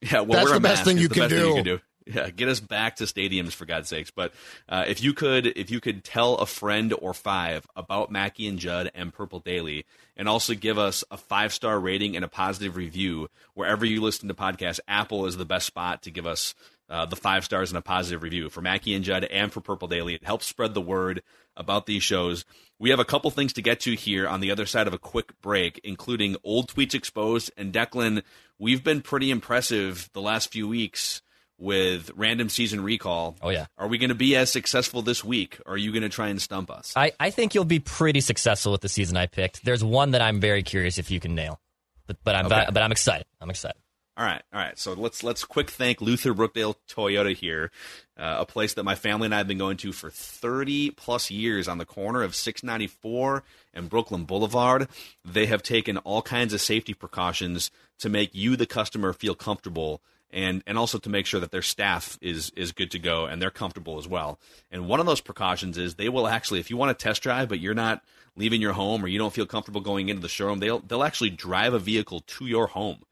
yeah, well, That's wear a the best mask thing you the can best thing you do. can do. Yeah, get us back to stadiums for God's sakes. But uh, if you could, if you could tell a friend or five about Mackey and Judd and Purple Daily, and also give us a five star rating and a positive review wherever you listen to podcasts, Apple is the best spot to give us uh, the five stars and a positive review for Mackey and Judd and for Purple Daily. It helps spread the word about these shows. We have a couple things to get to here on the other side of a quick break, including old tweets exposed and Declan. We've been pretty impressive the last few weeks with random season recall. Oh, yeah. Are we going to be as successful this week? Or are you going to try and stump us? I, I think you'll be pretty successful with the season I picked. There's one that I'm very curious if you can nail, but but I'm Okay. but, I'm excited. I'm excited. All right, all right. So let's let's quick thank Luther Brookdale Toyota here, uh, a place that my family and I have been going to for 30 plus years on the corner of 694 and Brooklyn Boulevard. They have taken all kinds of safety precautions to make you, the customer, feel comfortable. And, and also to make sure that their staff is is good to go and they're comfortable as well. And one of those precautions is they will actually, if you want to test drive, but you're not leaving your home or you don't feel comfortable going into the showroom, they'll they'll actually drive a vehicle to your home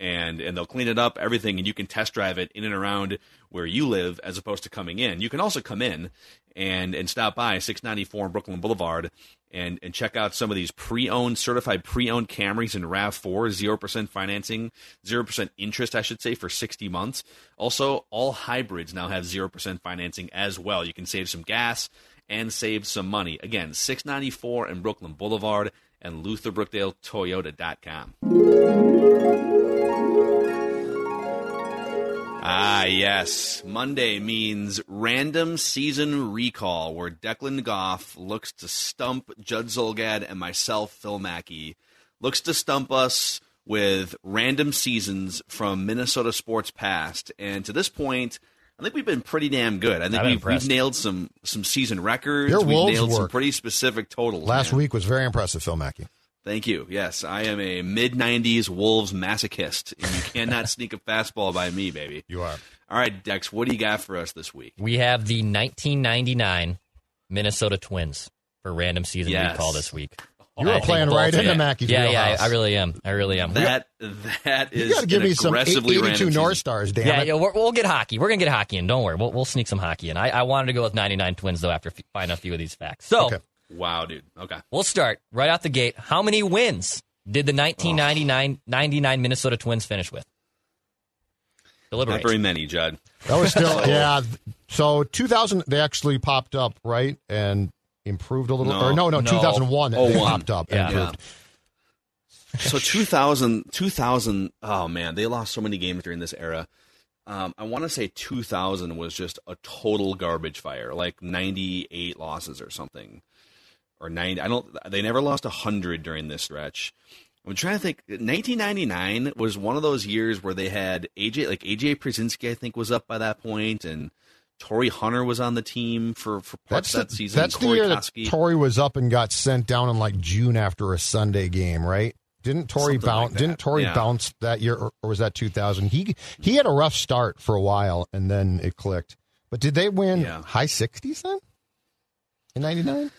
and and they'll clean it up, everything, and you can test drive it in and around where you live as opposed to coming in. You can also come in and and stop by 694 Brooklyn Boulevard and and check out some of these pre-owned, certified pre-owned Camrys and Rav4, zero percent financing, zero percent interest, I should say, for 60 months. Also, all hybrids now have zero percent financing as well. You can save some gas and save some money. Again, 694 and Brooklyn Boulevard and LutherBrookdaleToyota.com. Ah, yes. Monday means random season recall, where Declan Goff looks to stump Judd Zulgad and myself, Phil Mackey, looks to stump us with random seasons from Minnesota sports past. And to this point, I think we've been pretty damn good. I think we've, we've nailed some some season records. Your we've Wolves nailed some pretty specific totals. Last man. week was very impressive, Phil Mackey. Thank you. Yes, I am a mid '90s Wolves masochist, and you cannot sneak a fastball by me, baby. You are. All right, Dex, what do you got for us this week? We have the 1999 Minnesota Twins for random season Yes. recall this week. You're I playing right into yeah. Mackey's Yeah, yeah, wheelhouse. I, I really am. I really am. That that You is got to give me some eight- aggressively 82 North. Stars, damn yeah, it. yeah we're, we'll get hockey. We're gonna get hockey in. Don't worry. We'll, we'll sneak some hockey in. I, I wanted to go with 99 Twins though after f- finding a few of these facts. So Okay. Wow, dude. Okay. we'll start right out the gate. How many wins did the 1999 99 Minnesota Twins finish with? Not very many, Judd. That was still, yeah. So 2000, they actually popped up, right? And improved a little. No. or no, no, No. 2001, Oh, they one. popped up. Yeah. and Yeah. So 2000, 2000, oh man, they lost so many games during this era. Um, I want to say 2000 was just a total garbage fire, like 98 losses or something, or 90. I don't. They never lost 100 during this stretch. I'm trying to think. 1999 was one of those years where they had AJ, like AJ Pierzynski, I think was up by that point, and Torii Hunter was on the team for for parts That's of that the, season. that's the Corey year that. Torii was up and got sent down in like June after a Sunday game, right? Didn't Torii Something bounce? like didn't Torii Yeah. bounce that year, or, or was that 2000? He he had a rough start for a while, and then it clicked. But did they win Yeah. high 60s then? In '99,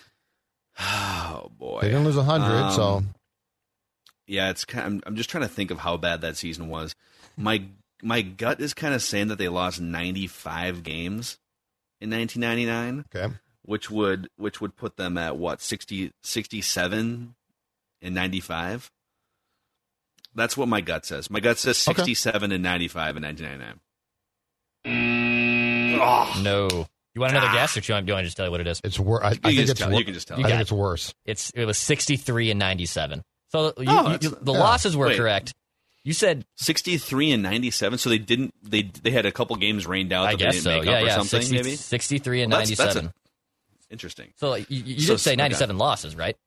Oh boy, they didn't lose 100, so Um, Yeah, it's kind. I'm, I'm just trying to think of how bad that season was. My my gut is kind of saying that they lost 95 games in 1999, okay. which would which would put them at what 60 67 in 95. That's what my gut says. My gut says Okay. 67 and 95 in 1999. No. You want another Ah. guess, or do you want, do you want to just tell you what it is? It's worse. I, I think it's tell- wor- you can just tell. I think got it's worse. It's it was 63 and 97. So you, Oh, you- the yeah. losses were Wait. correct. You said 63 and 97. So they didn't. They they had a couple games rained out. I that they guess didn't so. Make Yeah, up or yeah. something 60 maybe. 63 and Well, that's- that's a- 97. Interesting. so you, you So- did say okay. 97 losses, right?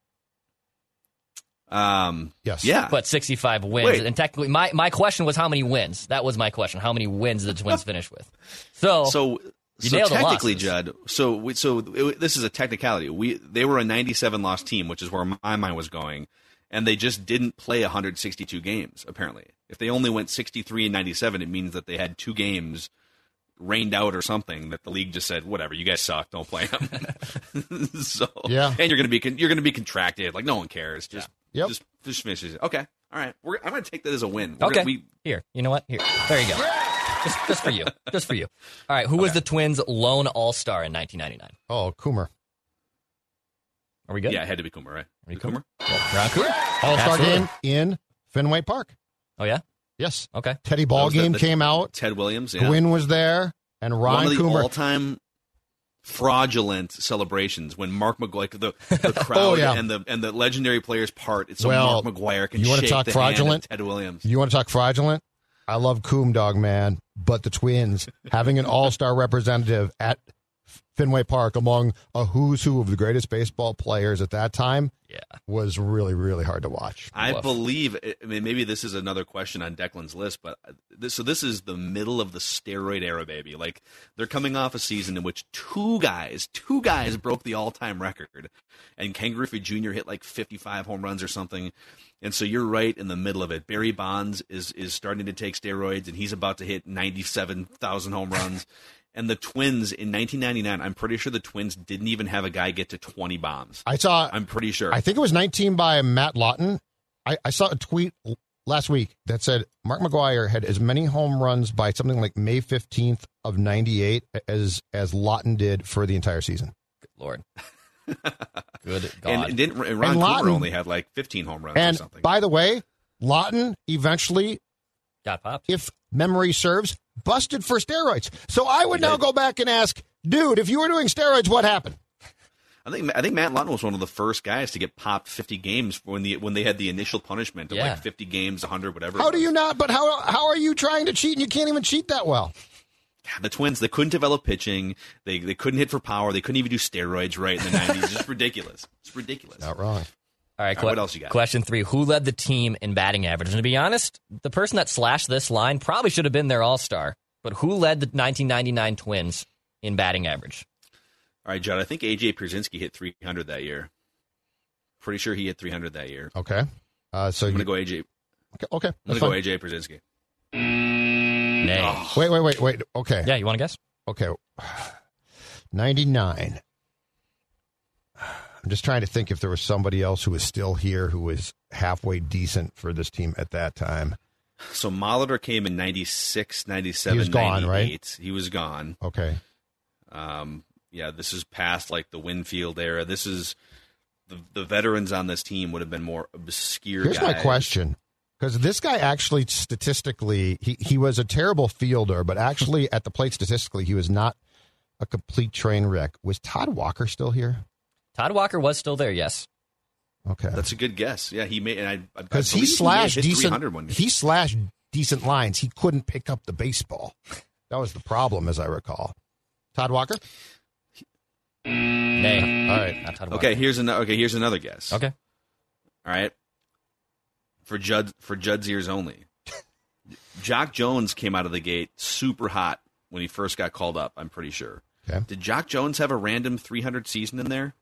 Um. Yes. Yeah. But 65 wins. Wait. And technically, my, my question was how many wins? That was my question. How many wins did the Twins finish with? So, So, You so nailed the technically. Judd. So, we, so it, this is a technicality. We they were a 97 loss team, which is where my mind was going, and they just didn't play 162 games. Apparently, if they only went 63 and 97, it means that they had two games rained out or something that the league just said, whatever, you guys suck, don't play them. so, Yeah. and you're gonna be con- you're gonna be contracted. Like no one cares. Just Yep. just just finish it. Okay, all right. We're, I'm gonna take that as a win. We're okay. gonna- we, Here, you know what? Here. There you go. Just, just for you. Just for you. All right. Who was the Twins' lone all star in 1999? Oh, Coomer. Are we good? yeah, it had to be Coomer, right? Are we Coomer. Well, Ron Coomer? All Star game in Fenway Park. Oh, yeah? Yes. Okay. Teddy Ball was the- the- came out. Ted Williams. Yeah. Gwynn was there, and one of the Coomer. all-time fraudulent celebrations when Mark McGwire, the, the crowd Oh, yeah. and the and the legendary players part. It's so Well, Mark McGwire can you wanna shake talk the hand of fraudulent? Ted Williams. You want to talk fraudulent? I love Coom Dog, man, but the Twins having an All Star representative at Fenway Park among a who's who of the greatest baseball players at that time Yeah. was really, really hard to watch. I Woof. believe. I mean, maybe this is another question on Declan's list, but uh, this, so this is the middle of the steroid era, baby. Like they're coming off a season in which two guys, two guys broke the all-time record, and Ken Griffey Jr. hit like 55 home runs or something. And so you're right in the middle of it. Barry Bonds is is starting to take steroids, and he's about to hit 97,000 home runs. And the Twins in 1999, I'm pretty sure the Twins didn't even have a guy get to 20 bombs. I saw, I'm pretty sure. I think it was 19 by Matt Lawton. I, I saw a tweet last week that said Mark McGwire had as many home runs by something like May 15th of 98 as as Lawton did for the entire season. Good Lord. Good God. And, and didn't Ron And Lawton- only had like 15 home runs or And something. by the way, Lawton eventually Got popped. if memory serves, busted for steroids. So I would now go back and ask, dude, if you were doing steroids, what happened? I think I think Matt Lawton was one of the first guys to get popped 50 games when the when they had the initial punishment of Yeah. like 50 games, 100, whatever. How do you not? But how how are you trying to cheat and you can't even cheat that well? The Twins they couldn't develop pitching. They they couldn't hit for power. They couldn't even do steroids right in the 90s. It's just ridiculous. It's ridiculous. Not wrong. All right, All right, what else you got? Question three: Who led the team in batting average? And to be honest, the person that slashed this line probably should have been their All Star. But who led the 1999 Twins in batting average? All right, John. I think AJ Pierzynski hit 300 that year. Pretty sure he hit 300 that year. Okay. Uh, so I'm you, gonna go AJ. okay, okay. I'm gonna go. AJ Pierzynski. Nay. Wait, wait, wait, wait. Okay. Yeah, you want to guess? Okay. 99. I'm just trying to think if there was somebody else who was still here who was halfway decent for this team at that time. So Molitor came in 96, 97, He was gone, right? He was gone. Okay. Um, yeah, this is past like the Winfield era. This is the the veterans on this team would have been more obscure. Here's my question. Because this guy actually statistically, he, he was a terrible fielder, but actually at the plate statistically, he was not a complete train wreck. Was Todd Walker still here? Todd Walker was still there. Yes. Okay. That's a good guess. Yeah, he made and I- I Because he slashed may have hit 300 decent. one. He slashed decent lines. He couldn't pick up the baseball. That was the problem, as I recall. Todd Walker. Nay. All right. Not Todd Walker. Okay, here's another. Okay, here's another guess. Okay. All right. For Judd for Judd's ears only. Jacque Jones came out of the gate super hot when he first got called up. I'm pretty sure. Okay. Did Jacque Jones have a random 300 season in there?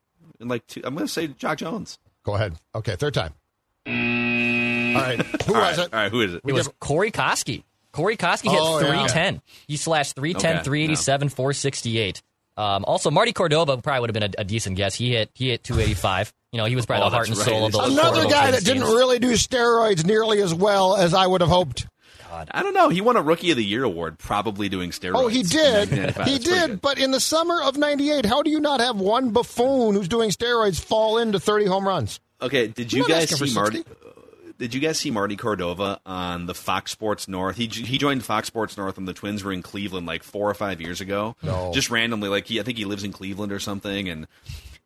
In like two, I'm going to say Jacque Jones. Go ahead. Okay, third time. All right. Who All was right, it? All right, who is it? It was Corey Koskie. Corey Koskie hit Oh, yeah. 310. He slashed 310, Okay, 387, 468. Um, also, Marty Cordova probably would have been a, a decent guess. He hit he hit 285. You know, he was probably Oh, the heart and that's soul of the Another Cordova guy Twins that didn't really do steroids nearly as well as I would have hoped. I don't know. He won a Rookie of the Year award, probably doing steroids. Oh, he did. He did. But in the summer of 98, how do you not have one buffoon who's doing steroids fall into 30 home runs? Okay, did you guys see Marty? Uh, did you guys see Marty Cordova on the Fox Sports North? He he joined Fox Sports North when the Twins were in Cleveland like four or five years ago. No. just randomly, like he I think he lives in Cleveland or something, and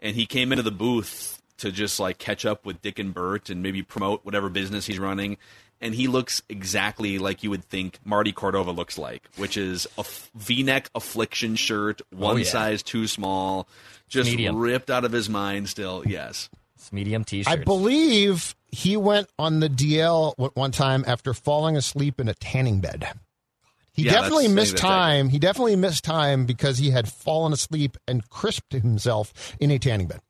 and he came into the booth to just like catch up with Dick and Bert and maybe promote whatever business he's running. And he looks exactly like you would think Marty Cordova looks like, which is a f- V-neck affliction shirt, oh, one Oh, yeah. size too small, just Medium. ripped out of his mind. Still, yes. It's medium t shirt. I believe he went on the DL one time after falling asleep in a tanning bed. He Yeah, definitely missed that's time. He definitely missed time because he had fallen asleep and crisped himself in a tanning bed.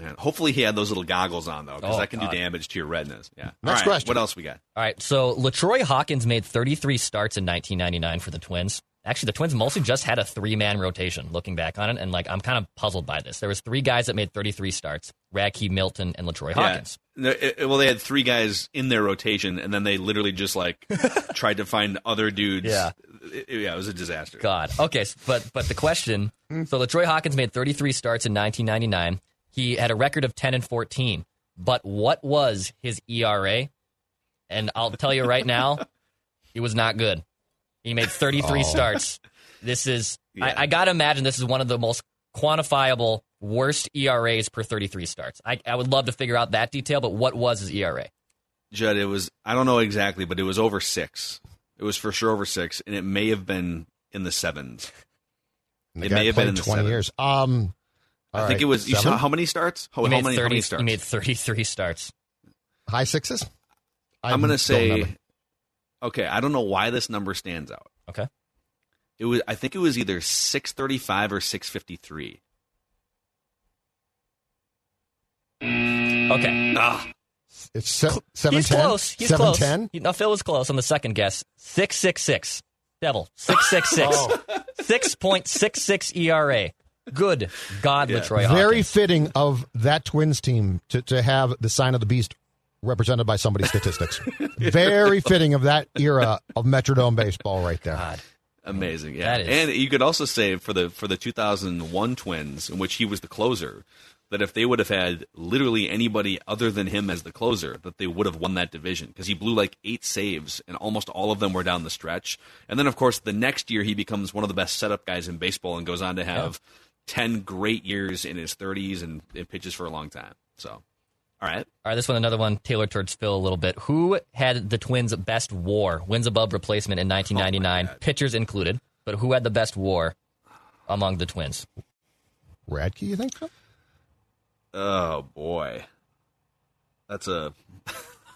Man, hopefully he had those little goggles on though, because Oh, that can God. do damage to your retinas. Yeah. Next All right, question. What else we got? All right, so Latroy Hawkins made 33 starts in 1999 for the Twins. Actually, the Twins mostly just had a three-man rotation. Looking back on it, and like I'm kind of puzzled by this. There was three guys that made 33 starts: Radke, Milton, and Latroy Hawkins. Yeah. Well, they had three guys in their rotation, and then they literally just like tried to find other dudes. Yeah. It- yeah, it was a disaster. God. Okay, but but the question. Hmm. So Latroy Hawkins made 33 starts in 1999. He had a record of 10 and 14. But what was his ERA? And I'll tell you right now, it was not good. He made 33 starts. This is Yeah. I, I gotta imagine this is one of the most quantifiable worst ERAs per 33 starts. I, I would love to figure out that detail, but what was his ERA? Judd, it was I don't know exactly, but it was over six. It was for sure over six, and it may have been in the sevens. The It may have been in the 20 seven. years. Um, I think right, it was. You saw how many starts? How, He how made many? how many starts? He made 33 starts. high sixes. I I'm going to say. Okay, I don't know why this number stands out. Okay. It was. I think it was either 635 or 653. Okay. Ah, it's se- seven He's ten. close. He's seven close. ten. He- No, Phil was close on the second guess. Six six six. Devil. Six six six. Oh. Six point six six ERA. Good God, Yeah. Latroy Very Hawkins. fitting of that Twins team to, to have the sign of the beast represented by somebody's statistics. Very fitting of that era of Metrodome baseball right there. God. amazing. Yeah, That is- and you could also say for the for the 2001 Twins, in which he was the closer, that if they would have had literally anybody other than him as the closer, that they would have won that division because he blew like eight saves, and almost all of them were down the stretch. And then, of course, the next year he becomes one of the best setup guys in baseball and goes on to have ten great years in his 30s and, and pitches for a long time. So, all right. All right, this one, another one tailored towards Phil a little bit. Who had the Twins' best WAR, wins above replacement in 1999, God. pitchers included? But who had the best WAR among the Twins? Radke, you think so? Oh boy, that's a.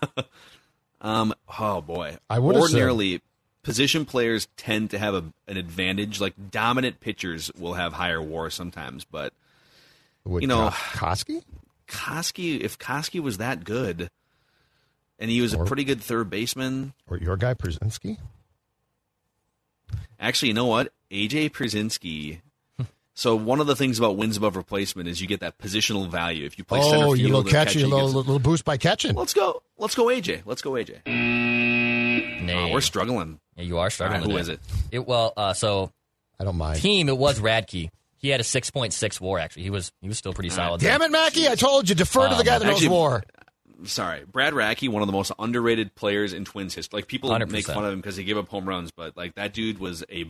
um. Oh boy. I would've said- ordinarily position players tend to have a, an advantage. Like dominant pitchers will have higher WAR sometimes, but Would You know- Koskie? Koskie, if Koskie was that good, and he was a pretty good third baseman. or your guy Pierzynski? Actually, you know what? AJ Pierzynski. So one of the things about wins above replacement is you get that positional value. If you play center Oh, field, you little or catch, you he little, gets- little boost by catching. Let's go. Let's go, AJ. Let's go, AJ. Nay. Oh, we're struggling. Yeah, you are All struggling. right, who today. is it? It well, uh, so I don't mind. team it was Radke. He had a 6.6 WAR. Actually, he was he was still pretty solid. there. Damn it, Mackey! I told you, defer to the guy that knows actually- war. sorry, Brad Radke, one of the most underrated players in Twins history. Like people 100%. make fun of him because he gave up home runs, but like that dude was a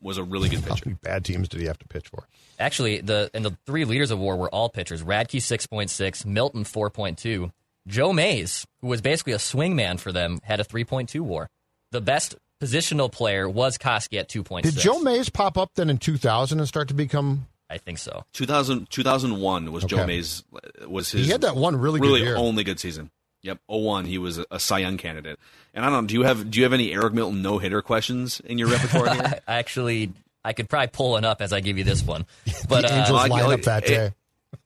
was a really good pitcher. How many bad teams did he have to pitch for? Actually, the and the three leaders of WAR were all pitchers. Radke 6.6, Milton 4.2, Joe Mays, who was basically a swingman for them, had a 3.2 WAR. The best positional player was Koskie at 2.6. Did Joe Mays pop up then in 2000 and start to become? I think so. 2000, 2001 was Joe Mays was his He had that one really, really good year. only good season. Yep, 01 he was a, a Cy Young candidate. And I don't know, do you have do you have any Eric Milton no hitter questions in your repertoire here? I actually, I could probably pull one up as I give you this one. But the uh, Angels like- lineup like- that it- day.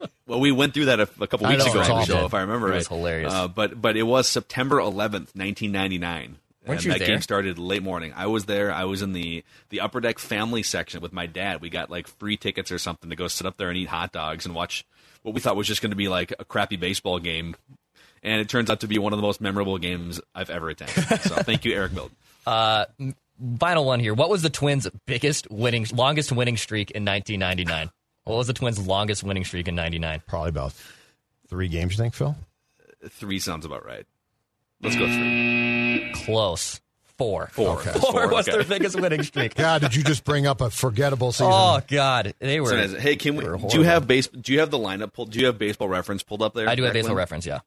Well, we went through that a, a couple weeks know, ago on the show, if I remember It right. was hilarious. Uh, but but it was September 11th, 1999. Weren't and you that there? game started late morning. I was there. I was in the the upper deck family section with my dad. We got like free tickets or something to go sit up there and eat hot dogs and watch what we thought was just going to be like a crappy baseball game. And it turns out to be one of the most memorable games I've ever attended. So thank you, Eric Milton. Uh, final one here. What was the Twins' biggest winning, longest winning streak in 1999? What was the Twins' longest winning streak in 99? Probably about three games, you think, Phil? Three sounds about right. Let's go three. Close. Four. Four. Okay. Four four, was okay. their biggest winning streak. God, did you just bring up a forgettable season? Oh God, they were. So hey, can we? Do you have base? Do you have the lineup pulled? Do you have baseball reference pulled up there? I do have baseball reference. Yeah.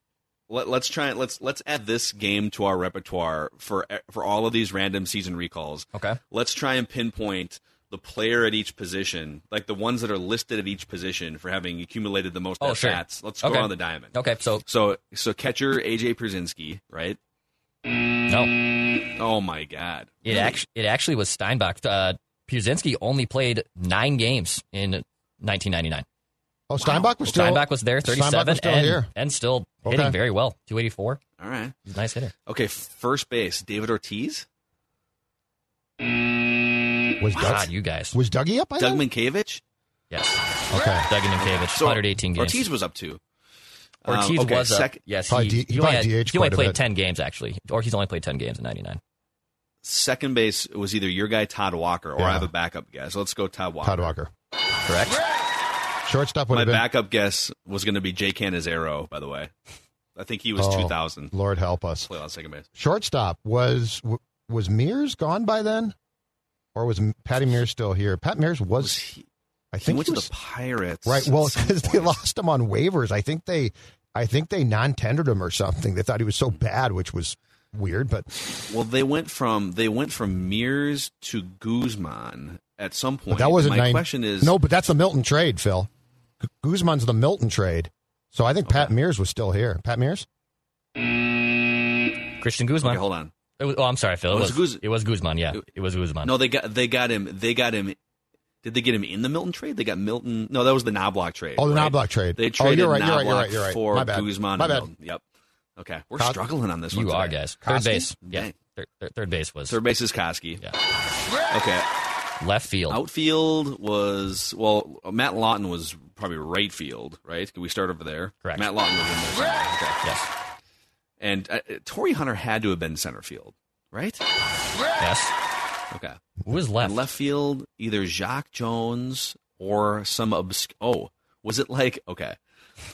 Let, let's try and let's let's add this game to our repertoire for for all of these random season recalls. Okay. Let's try and pinpoint the player at each position, like the ones that are listed at each position for having accumulated the most Oh, at sure. bats. Let's go Okay. on the diamond. Okay. So So so catcher AJ Pierzynski, right? No, Oh my God! it actually it actually was Steinbach. Uh, Pierzynski only played nine games in 1999. Oh, Steinbach was still. Steinbach was there, 37, was still and, here. and still Okay. hitting very well. 284. All right. He's a nice hitter. Okay. First base, David Ortiz, Was Doug, God, you guys. was Dougie up by Doug then? Mientkiewicz. Yes. Okay. Doug Mientkiewicz, So 118 games. Ortiz was up too. Um, Ortiz okay, was up. sec- yes, he, D- he he only, had- he only played 10 games, actually. Ortiz only played 10 games in 99. second base was either your guy Todd Walker or Yeah. I have a backup guess. Let's go Todd Walker. Todd Walker. Correct? Shortstop would My have been. backup guess was going to be Jake Canizaro, by the way. I think he was Oh, 2000. Lord help us. Play on second base. Shortstop was was Meares gone by then, or was Patty Meares still here? Pat Meares was. Was he, I he think went he to was, the Pirates. right. Well, because they lost him on waivers. I think they, I think they non-tendered him or something. They thought he was so bad, which was weird. But Well, they went from they went from Meares to Guzman at some point. But that wasn't My nine- question is no. But that's the Milton trade, Phil. Guzman's the Milton trade. So I think Pat Meares was still here. Pat Meares. Cristian Guzman. Okay, hold on. It was, oh, I'm sorry, Phil. Oh, It it was, was Guz- it was Guzman, yeah. It was Guzman. No, they got they got him. They got him. Did they get him in the Milton trade? They got Milton. No, that was the Knoblauch trade. Oh, the right? Knoblauch trade. They Oh, traded you're right, you're right, you're right, you're right. for My bad. Guzman. My and bad. Milton. Yep. Okay, we're Cos- struggling on this one. you are, today. guys. Third Koskie? base. Yeah. Third, third, third base was Third base is Koskie. Yeah. Okay. left field. Outfield was well. Matt Lawton was probably right field, right? Can we start over there? Correct. Matt Lawton was in there. somewhere. Okay. Yes. And uh, uh, Torii Hunter had to have been center field, right? Yes. Okay. Who was And left? left field, either Jacque Jones or some obscure. Oh, was it like okay?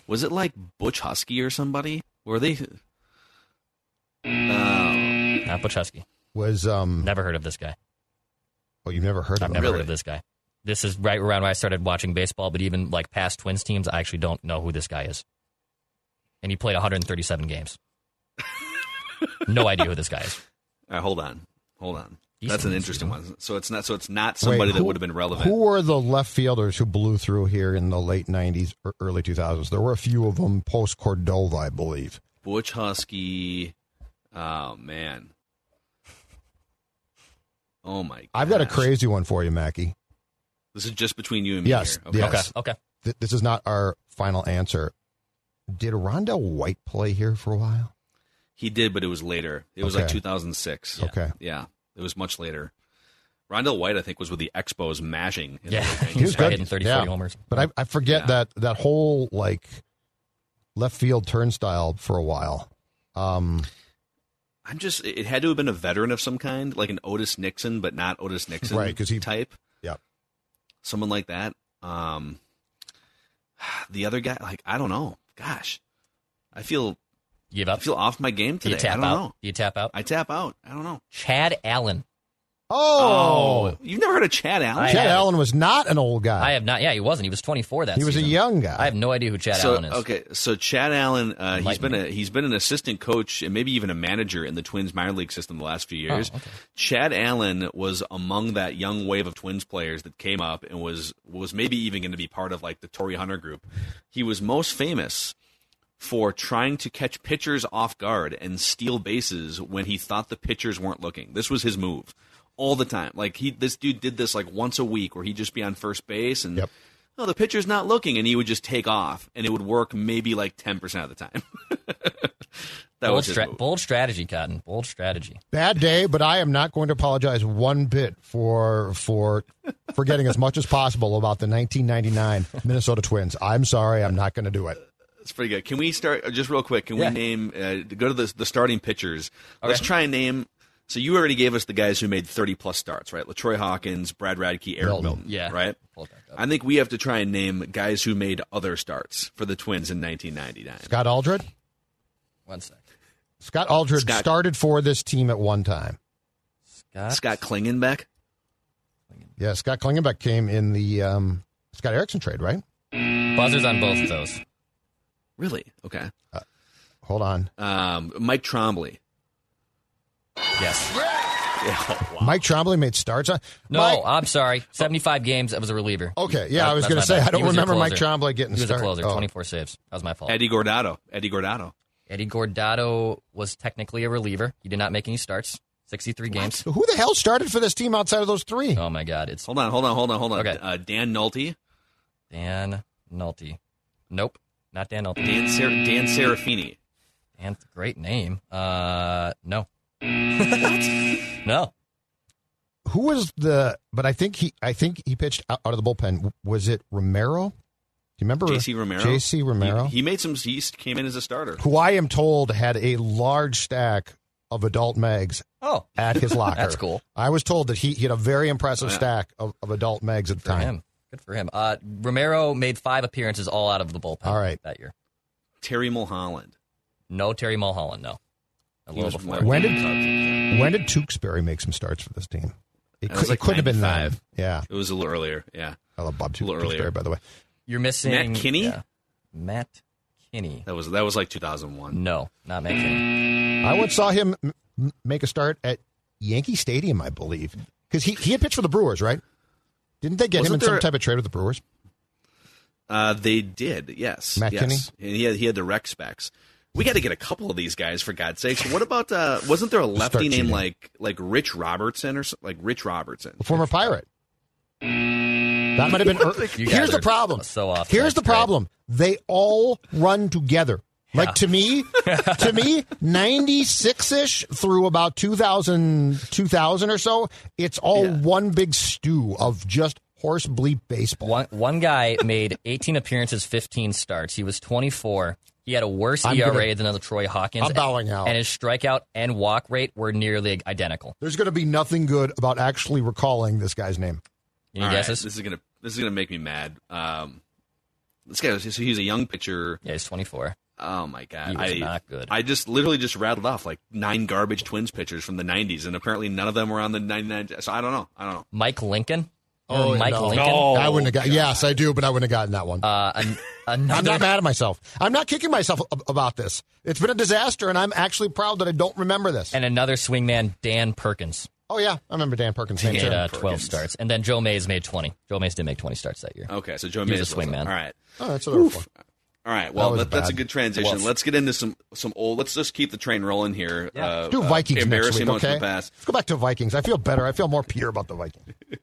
Was it like Butch Huskey or somebody? Were they? Uh, Not Bochesky. Was um. Never heard of this guy. Oh, you've never heard of this guy. I've never Really? heard of this guy. This is right around where I started watching baseball, but even like past Twins teams, I actually don't know who this guy is. And he played 137 games. no idea who this guy is. all right, hold on, hold on. Decent That's an interesting one. So it's not. So it's not somebody Wait, that would have been relevant. Who were the left fielders who blew through here in the late '90s, or er, early 2000s? There were a few of them post Cordova, I believe. Butch Huskey. Oh man. Oh my! God. I've got a crazy one for you, Mackey. This is just between you and me. Yes, here. Okay. yes. Okay. Okay. Th- this is not our final answer. Did Rondell White play here for a while? He did, but it was later. It was like Okay. 2006. Okay. Yeah, it was much later. Rondell White, I think, was with the Expos mashing. and Yeah. everything. He was good. hitting 30, Yeah. 40 homers. But I, I forget Yeah. that that whole like left field turnstile for a while. Um, I'm just. It had to have been a veteran of some kind, like an Otis Nixon, but not Otis Nixon, right? Because he- type. Yeah. Someone like that. Um, the other guy, like I don't know. Gosh, I feel You give I up? feel off my game Do you today. I tap don't out? know. Do you tap out? I tap out. I don't know. Chad Allen. Oh, you've never heard of Chad Allen? I Chad haven't. Allen was not an old guy. I have not. Yeah, he wasn't. He was 24 that he was a young guy. I have no idea who Chad so Allen is. okay, so Chad Allen, uh, he's Enlighten been a he's been an assistant coach and maybe even a manager in the Twins minor league system the last few years. Oh, okay. Chad Allen was among that young wave of Twins players that came up and was was maybe even going to be part of like the Torii Hunter group. He was most famous for trying to catch pitchers off guard and steal bases when he thought the pitchers weren't looking. This was his move all the time. Like he this dude did this like once a week where he'd just be on first base and Yep. oh the pitcher's not looking and he would just take off and it would work maybe like 10% of the time. that bold, was stra- bold strategy, Cotton. Bold strategy. Bad day, but I am not going to apologize one bit for for forgetting as much as possible about the 1999 Minnesota Twins. I'm sorry, I'm not going to do it. It's pretty good. Can we start uh, just real quick? Can Yeah. we name uh, go to the the starting pitchers? Let's try and name. So you already gave us the guys who made thirty plus starts, right? Latroy Hawkins, Brad Radke, Eric Milton. Milton. Yeah. right. Pull it back up. I think we have to try and name guys who made other starts for the Twins in 1999. Scott Aldred. One sec. Scott Aldred Scott- started for this team at one time. Scott. Scott Klingenbeck. Yeah, Scott Klingenbeck came in the um, Scott Erickson trade, right? Buzzers on both of those. Really? Okay. Hold on. Um, Mike Trombley. Yes. Yeah, oh, wow. Mike Trombley made starts on. No, Mike- I'm sorry. 75 games. That was a reliever. Okay, yeah, That- I was going to say bad. I don't He was your remember Mike. Trombley getting He was started. a closer. Oh. 24 saves. That was my fault. Eddie Guardado. Eddie Guardado. Eddie Guardado was technically a reliever. He did not make any starts. 63 games. Who the hell started for this team outside of those three? Oh my God! It's Hold on, hold on, hold on, hold on. Okay. Uh, Dan Naulty. Dan Naulty. Nope, not Dan Naulty. Dan, Ser- Dan Serafini. Dan, great name. Uh, no. no. Who was the? But I think he. I think he pitched out, out of the bullpen. Was it Romero? Do you remember J.C. Romero. J.C. Romero, He, he made some. He came in as a starter. who I am told had a large stack of adult megs Oh, at his locker. That's cool. I was told that he, he had a very impressive Oh, yeah. stack of, of adult megs at the for time. him. Good for him. Uh, Romero made five appearances all out of the bullpen. All right. that year. Terry Mulholland. No Terry Mulholland. No. A little before. When did when did Tewksbury make some starts for this team? It, That could, like it couldn't have been 95. nine. Yeah, It was a little earlier. Yeah, I love Bob A little Tewksbury, earlier. by the way. You're missing Matt Kinney? Yeah. Matt Kinney. that was that was like 2001. No, not Matt Kinney. I once saw him m- m- make a start at Yankee Stadium, I believe, because he he had pitched for the Brewers, right? Didn't they get him Wasn't in some there- type of trade with the Brewers? Uh, they did. Yes, Matt yes. Kinney? And he had he had the rec specs. We got to get a couple of these guys for God's sakes. What about uh, wasn't there a Start lefty named like like Rich Robertson or so- like Rich Robertson? A former Pirate. That might have been. ear- You guys Here's the problem. so off Here's the problem. They all run together. Like to me, to me, 96 ish through about 2000, 2000 or so, it's all Yeah. one big stew of just horse bleep baseball. One one guy made 18 appearances, 15 starts. He was 24. He had a worse I'm ERA gonna- than the Troy Hawkins. I'm bowing out. And his strikeout and walk rate were nearly identical. There's going to be nothing good about actually recalling this guy's name. Any All right, guesses? this is gonna this is gonna make me mad. Um, this guy was so he's a young pitcher. Yeah, he's 24. Oh my god, He was I, not good. I just literally just rattled off like nine garbage Twins pitchers from the '90s, and apparently none of them were on the '99. So I don't know. I don't know. Mike Lincoln. Oh, Or Mike no. Lincoln. I wouldn't have got. Yes, I do, but I wouldn't have gotten that one. Uh, an, I'm not mad at myself. I'm not kicking myself about this. It's been a disaster, and I'm actually proud that I don't remember this. and another swingman, Dan Perkins. oh yeah, I remember Dan Perkins' He made uh, 12 Perkins. starts. And then Joe Mays made 20. Joe Mays did make 20 starts that year. Okay, so Joe He was a swingman. All right. Oh, that's what they were for. All right. Well, was that, that's a good transition. Woof. Let's get into some some old. Let's just keep the train rolling here. Yeah. Uh, Let's do uh, Vikings next embarrassing week, moments okay? the past. Let's go back to Vikings. I feel better. I feel more pure about the Vikings.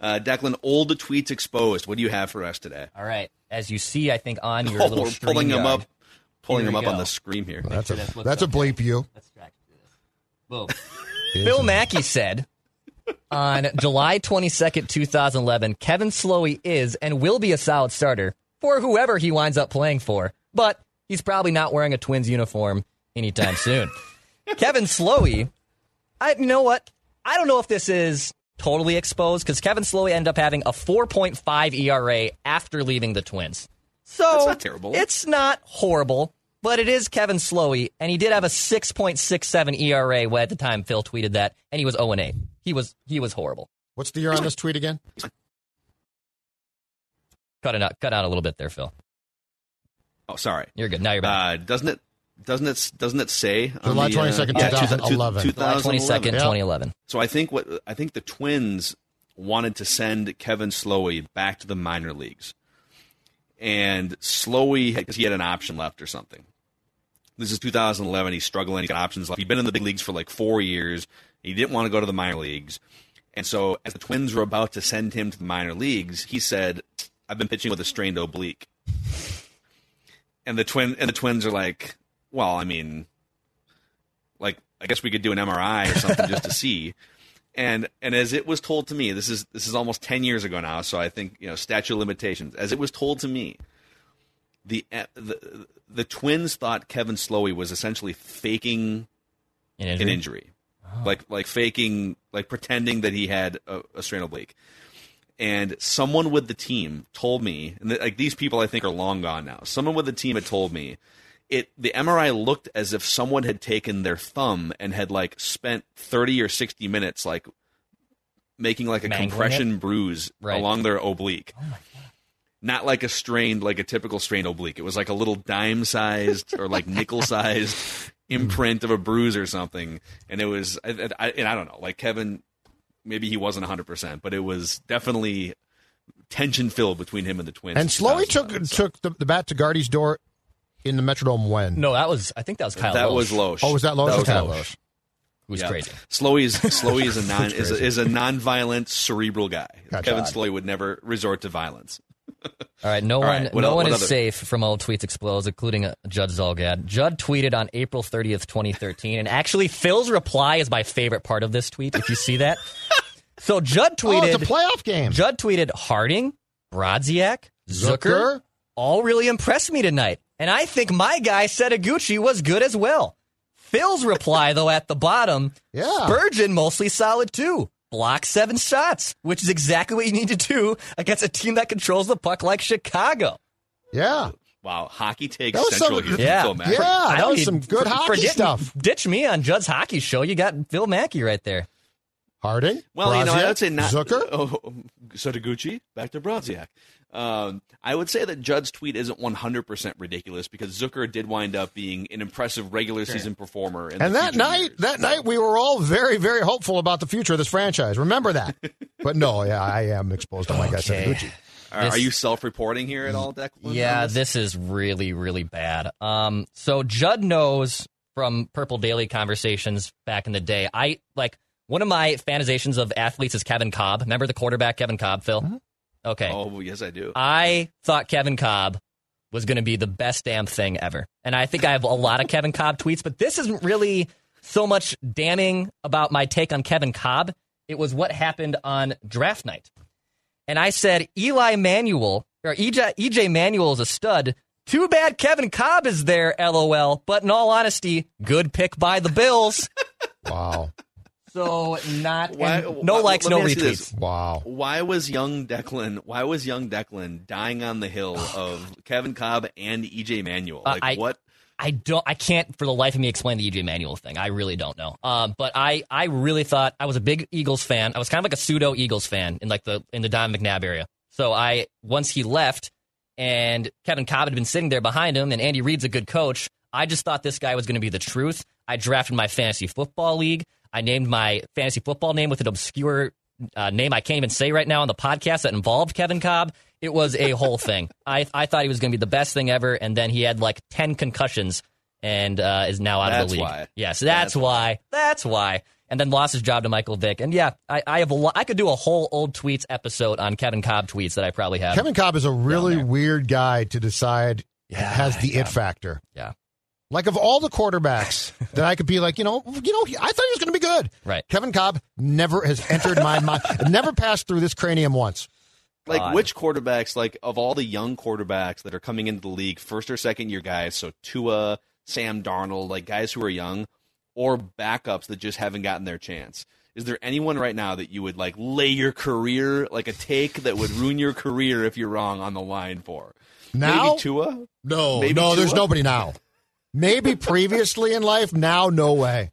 Uh, Declan, old the tweets exposed. What do you have for us today? All right. As you see, I think on your Oh, little we're pulling them up, pulling them we up on the screen here. That's a sure that's what's that's a up there. bleep you. Let's track this. Boom. Bill Mackey said on July 22nd, 2011, Kevin Slowey is and will be a solid starter for whoever he winds up playing for, but he's probably not wearing a Twins uniform anytime soon. Kevin Slowey, I you know what? I don't know if this is totally exposed because Kevin Slowey ended up having a 4.5 ERA after leaving the Twins. So That's not terrible. It's not horrible, but it is Kevin Slowey, and he did have a 6.67 ERA when at the time Phil tweeted that, and he was 0 8. he was he was horrible. What's the year on this tweet again? Cut it out, cut out a little bit there, Phil. Oh, sorry. You're good. Now you're back. Uh, doesn't it? Doesn't it? Doesn't it say on July the, uh, 22nd, yeah, 2011. 2011. July twenty second, 2011. twenty eleven. So I think what I think the Twins wanted to send Kevin Slowey back to the minor leagues, and Slowey because he had an option left or something. This is 2011. He's struggling. He's got options left. He'd been in the big leagues for like four years. He didn't want to go to the minor leagues, and so as the Twins were about to send him to the minor leagues, he said, "I've been pitching with a strained oblique." And the twin and the Twins are like, "Well, I mean, like I guess we could do an MRI or something just to see." And and as it was told to me, this is this is almost ten years ago now, so I think you know statute of limitations. As it was told to me, the uh, the the Twins thought Kevin Slowey was essentially faking An an injury? injury, oh. like like faking like pretending that he had a, a strain oblique. And someone with the team told me, and th- like these people, I think are long gone now. Someone with the team had told me, it the MRI looked as if someone had taken their thumb and had like spent thirty or sixty minutes like making like a Mangling compression bruise Right. along their oblique. Not like a strained, like a typical strained oblique. It was like a little dime sized or like nickel sized imprint of a bruise or something. And it was, I, I, and I don't know, like Kevin, maybe he wasn't 100%, but it was definitely tension filled between him and the Twins. And Slowey took so. took the, the bat to Gardy's door in the Metrodome when? No, that was I think that was Kyle. That Lohse, was Lohse. Oh, was that Lohse? That was Okay. Lohse. who was Yeah. crazy. Slowey is Slowey is a non is a, is a non-violent cerebral guy. Gotcha. Kevin Slowey would never resort to violence. All right, no All one, right, no el- one what is other- safe from old tweets explodes, including uh, Judd Zulgad. Judd tweeted on April 30th, 2013, and actually Phil's reply is my favorite part of this tweet. If you see that, so Judd Oh, tweeted. it's a playoff game. Judd tweeted Harding, Brodziak, Zucker, Zucker. all really impressed me tonight, and I think my guy Setoguchi was good as well. Phil's reply though at the bottom, Yeah. Spurgeon mostly solid too. Block seven shots, which is exactly what you need to do against a team that controls the puck like Chicago. yeah. Wow, hockey takes That was central some- here. Yeah. Phil Yeah, that don't was some good hockey forget- stuff. Ditch me on Judd's hockey show. You got Phil Mackey right there. Harding. Well, you know, Brodziak, I would say not Zucker. Oh, Setoguchi, back to Brodziak. Um, I would say that Judd's tweet isn't 100% ridiculous because Zucker did wind up being an impressive regular season performer. In And that night, years. that night, we were all very, very hopeful about the future of this franchise. Remember that. but no, yeah, I am exposed to my guy Okay. Setoguchi. Are, this- are you self-reporting here at all, Declan? Yeah, this? this is really, really bad. Um, so Judd knows from Purple Daily conversations back in the day. I like one of my fantasizations of athletes is Kevin Kolb. Remember the quarterback Kevin Kolb, Phil? Mm-hmm. Okay. Oh, yes, I do. I thought Kevin Kolb was going to be the best damn thing ever. And I think I have a lot of Kevin Kolb tweets, but this isn't really so much damning about my take on Kevin Kolb. It was what happened on draft night. And I said, Eli Manuel, or EJ, EJ Manuel is a stud. Too bad Kevin Kolb is there, lol. But in all honesty, good pick by the Bills. Wow. So not Why- and no why- likes, no me ask you retweets. Wow. Why was young Declan? Why was young Declan dying on the hill of Kevin Kolb and EJ Manuel? Uh, I- what? I don't. I can't for the life of me explain the EJ Manuel thing. I really don't know. Um, but I, I really thought I was a big Eagles fan. I was kind of like a pseudo Eagles fan in like the in the Don McNabb area. So I once he left and Kevin Kolb had been sitting there behind him, and Andy Reid's a good coach. I just thought this guy was going to be the truth. I drafted my fantasy football league. I named my fantasy football name with an obscure uh, name I can't even say right now on the podcast that involved Kevin Kolb. It was a whole thing. I I thought he was going to be the best thing ever, and then he had like ten concussions and uh, is now out of the league. why. Yes, that's, That's why. That's why. And then lost his job to Michael Vick. And yeah, I, I have a lo- I could do a whole old tweets episode on Kevin Kolb tweets that I probably have. Kevin Kolb is a really weird guy to decide has the yeah. it factor. Yeah. Like of all the quarterbacks that I could be like, you know, you know, I thought he was going to be good. Right. Kevin Kolb never has entered my mind. Never passed through this cranium once. Like God. which quarterbacks? Like of all the young quarterbacks that are coming into the league, first or second year guys, so Tua, Sam Darnold, like guys who are young, or backups that just haven't gotten their chance. Is there anyone right now that you would like lay your career, like a take that would ruin your career if you're wrong on the line for? Now, Maybe Tua. no, Maybe no, there's nobody now. Maybe previously in life, now no way.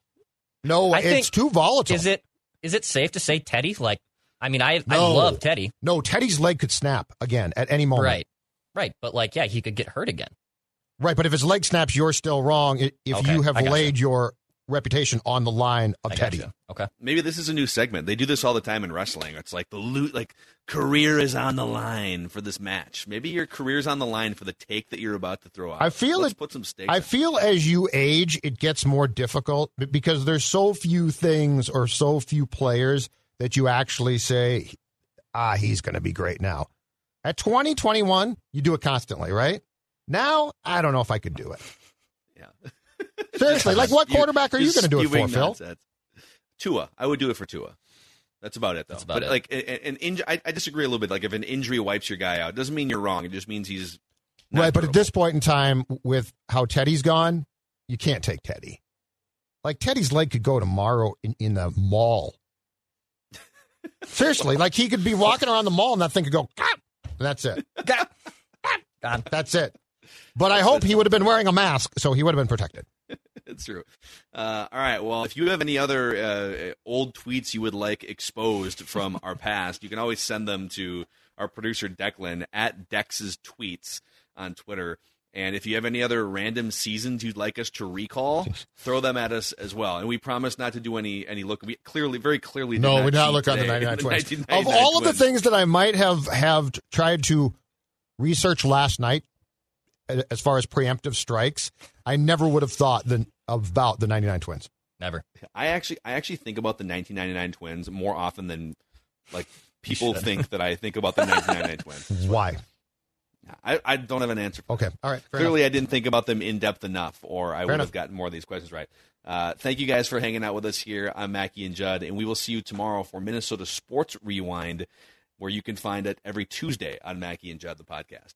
No way. Think- It's too volatile. Is it is it safe to say Teddy? Like, I mean, I I love Teddy. No, Teddy's leg could snap again at any moment. Right, right. But like, yeah, he could get hurt again. Right, but if his leg snaps, you're still wrong. If Okay, you have laid your reputation on the line of I Teddy. gotcha. Okay. Maybe this is a new segment. They do this all the time in wrestling. It's like the loot, like career is on the line for this match. Maybe your career's on the line for the take that you're about to throw out. I feel Let's it- put some stakes. I feel as you age, it gets more difficult because there's so few things or so few players that you actually say, ah, he's going to be great now. At 20, 21, you do it constantly, right? Now, I don't know if I could do it. Yeah. Seriously, like what You- quarterback are you going to do it for, spewing Phil? nonsense. Tua. I would do it for Tua. That's about it, though. That's about but it. like an, an inj- I, I disagree a little bit. Like if an injury wipes your guy out, doesn't mean you're wrong. It just means he's not Right, but at this point in time, with how Teddy's gone, you can't take Teddy. Like Teddy's leg could go tomorrow in, in the mall. Seriously, like he could be walking around the mall and that thing could go, "Gah!" and that's it. God. That's it. But I hope he would have been wearing a mask, so he would have been protected. It's true. Uh, all right. Well, if you have any other uh, old tweets you would like exposed from our past, you can always send them to our producer Declan at Dex's tweets on Twitter. And if you have any other random seasons you'd like us to recall, throw them at us as well. And we promise not to do any any look. We clearly, very clearly, No, we did not look on the today 99 in Twins. Of 1999 all of the things that I might have have tried to research last night, as far as preemptive strikes, I never would have thought the, about the 99 Twins. Never. I actually I actually think about the 1999 Twins more often than like people think that I think about the 1999 Twins. Why? I, I don't have an answer. For Okay, all right. fair Clearly, I didn't think about them in depth enough, or I would enough. have gotten more of these questions right. Uh, thank you guys for hanging out with us here. I'm Mackey and Judd, and we will see you tomorrow for Minnesota Sports Rewind, where you can find it every Tuesday on Mackey and Judd, the podcast.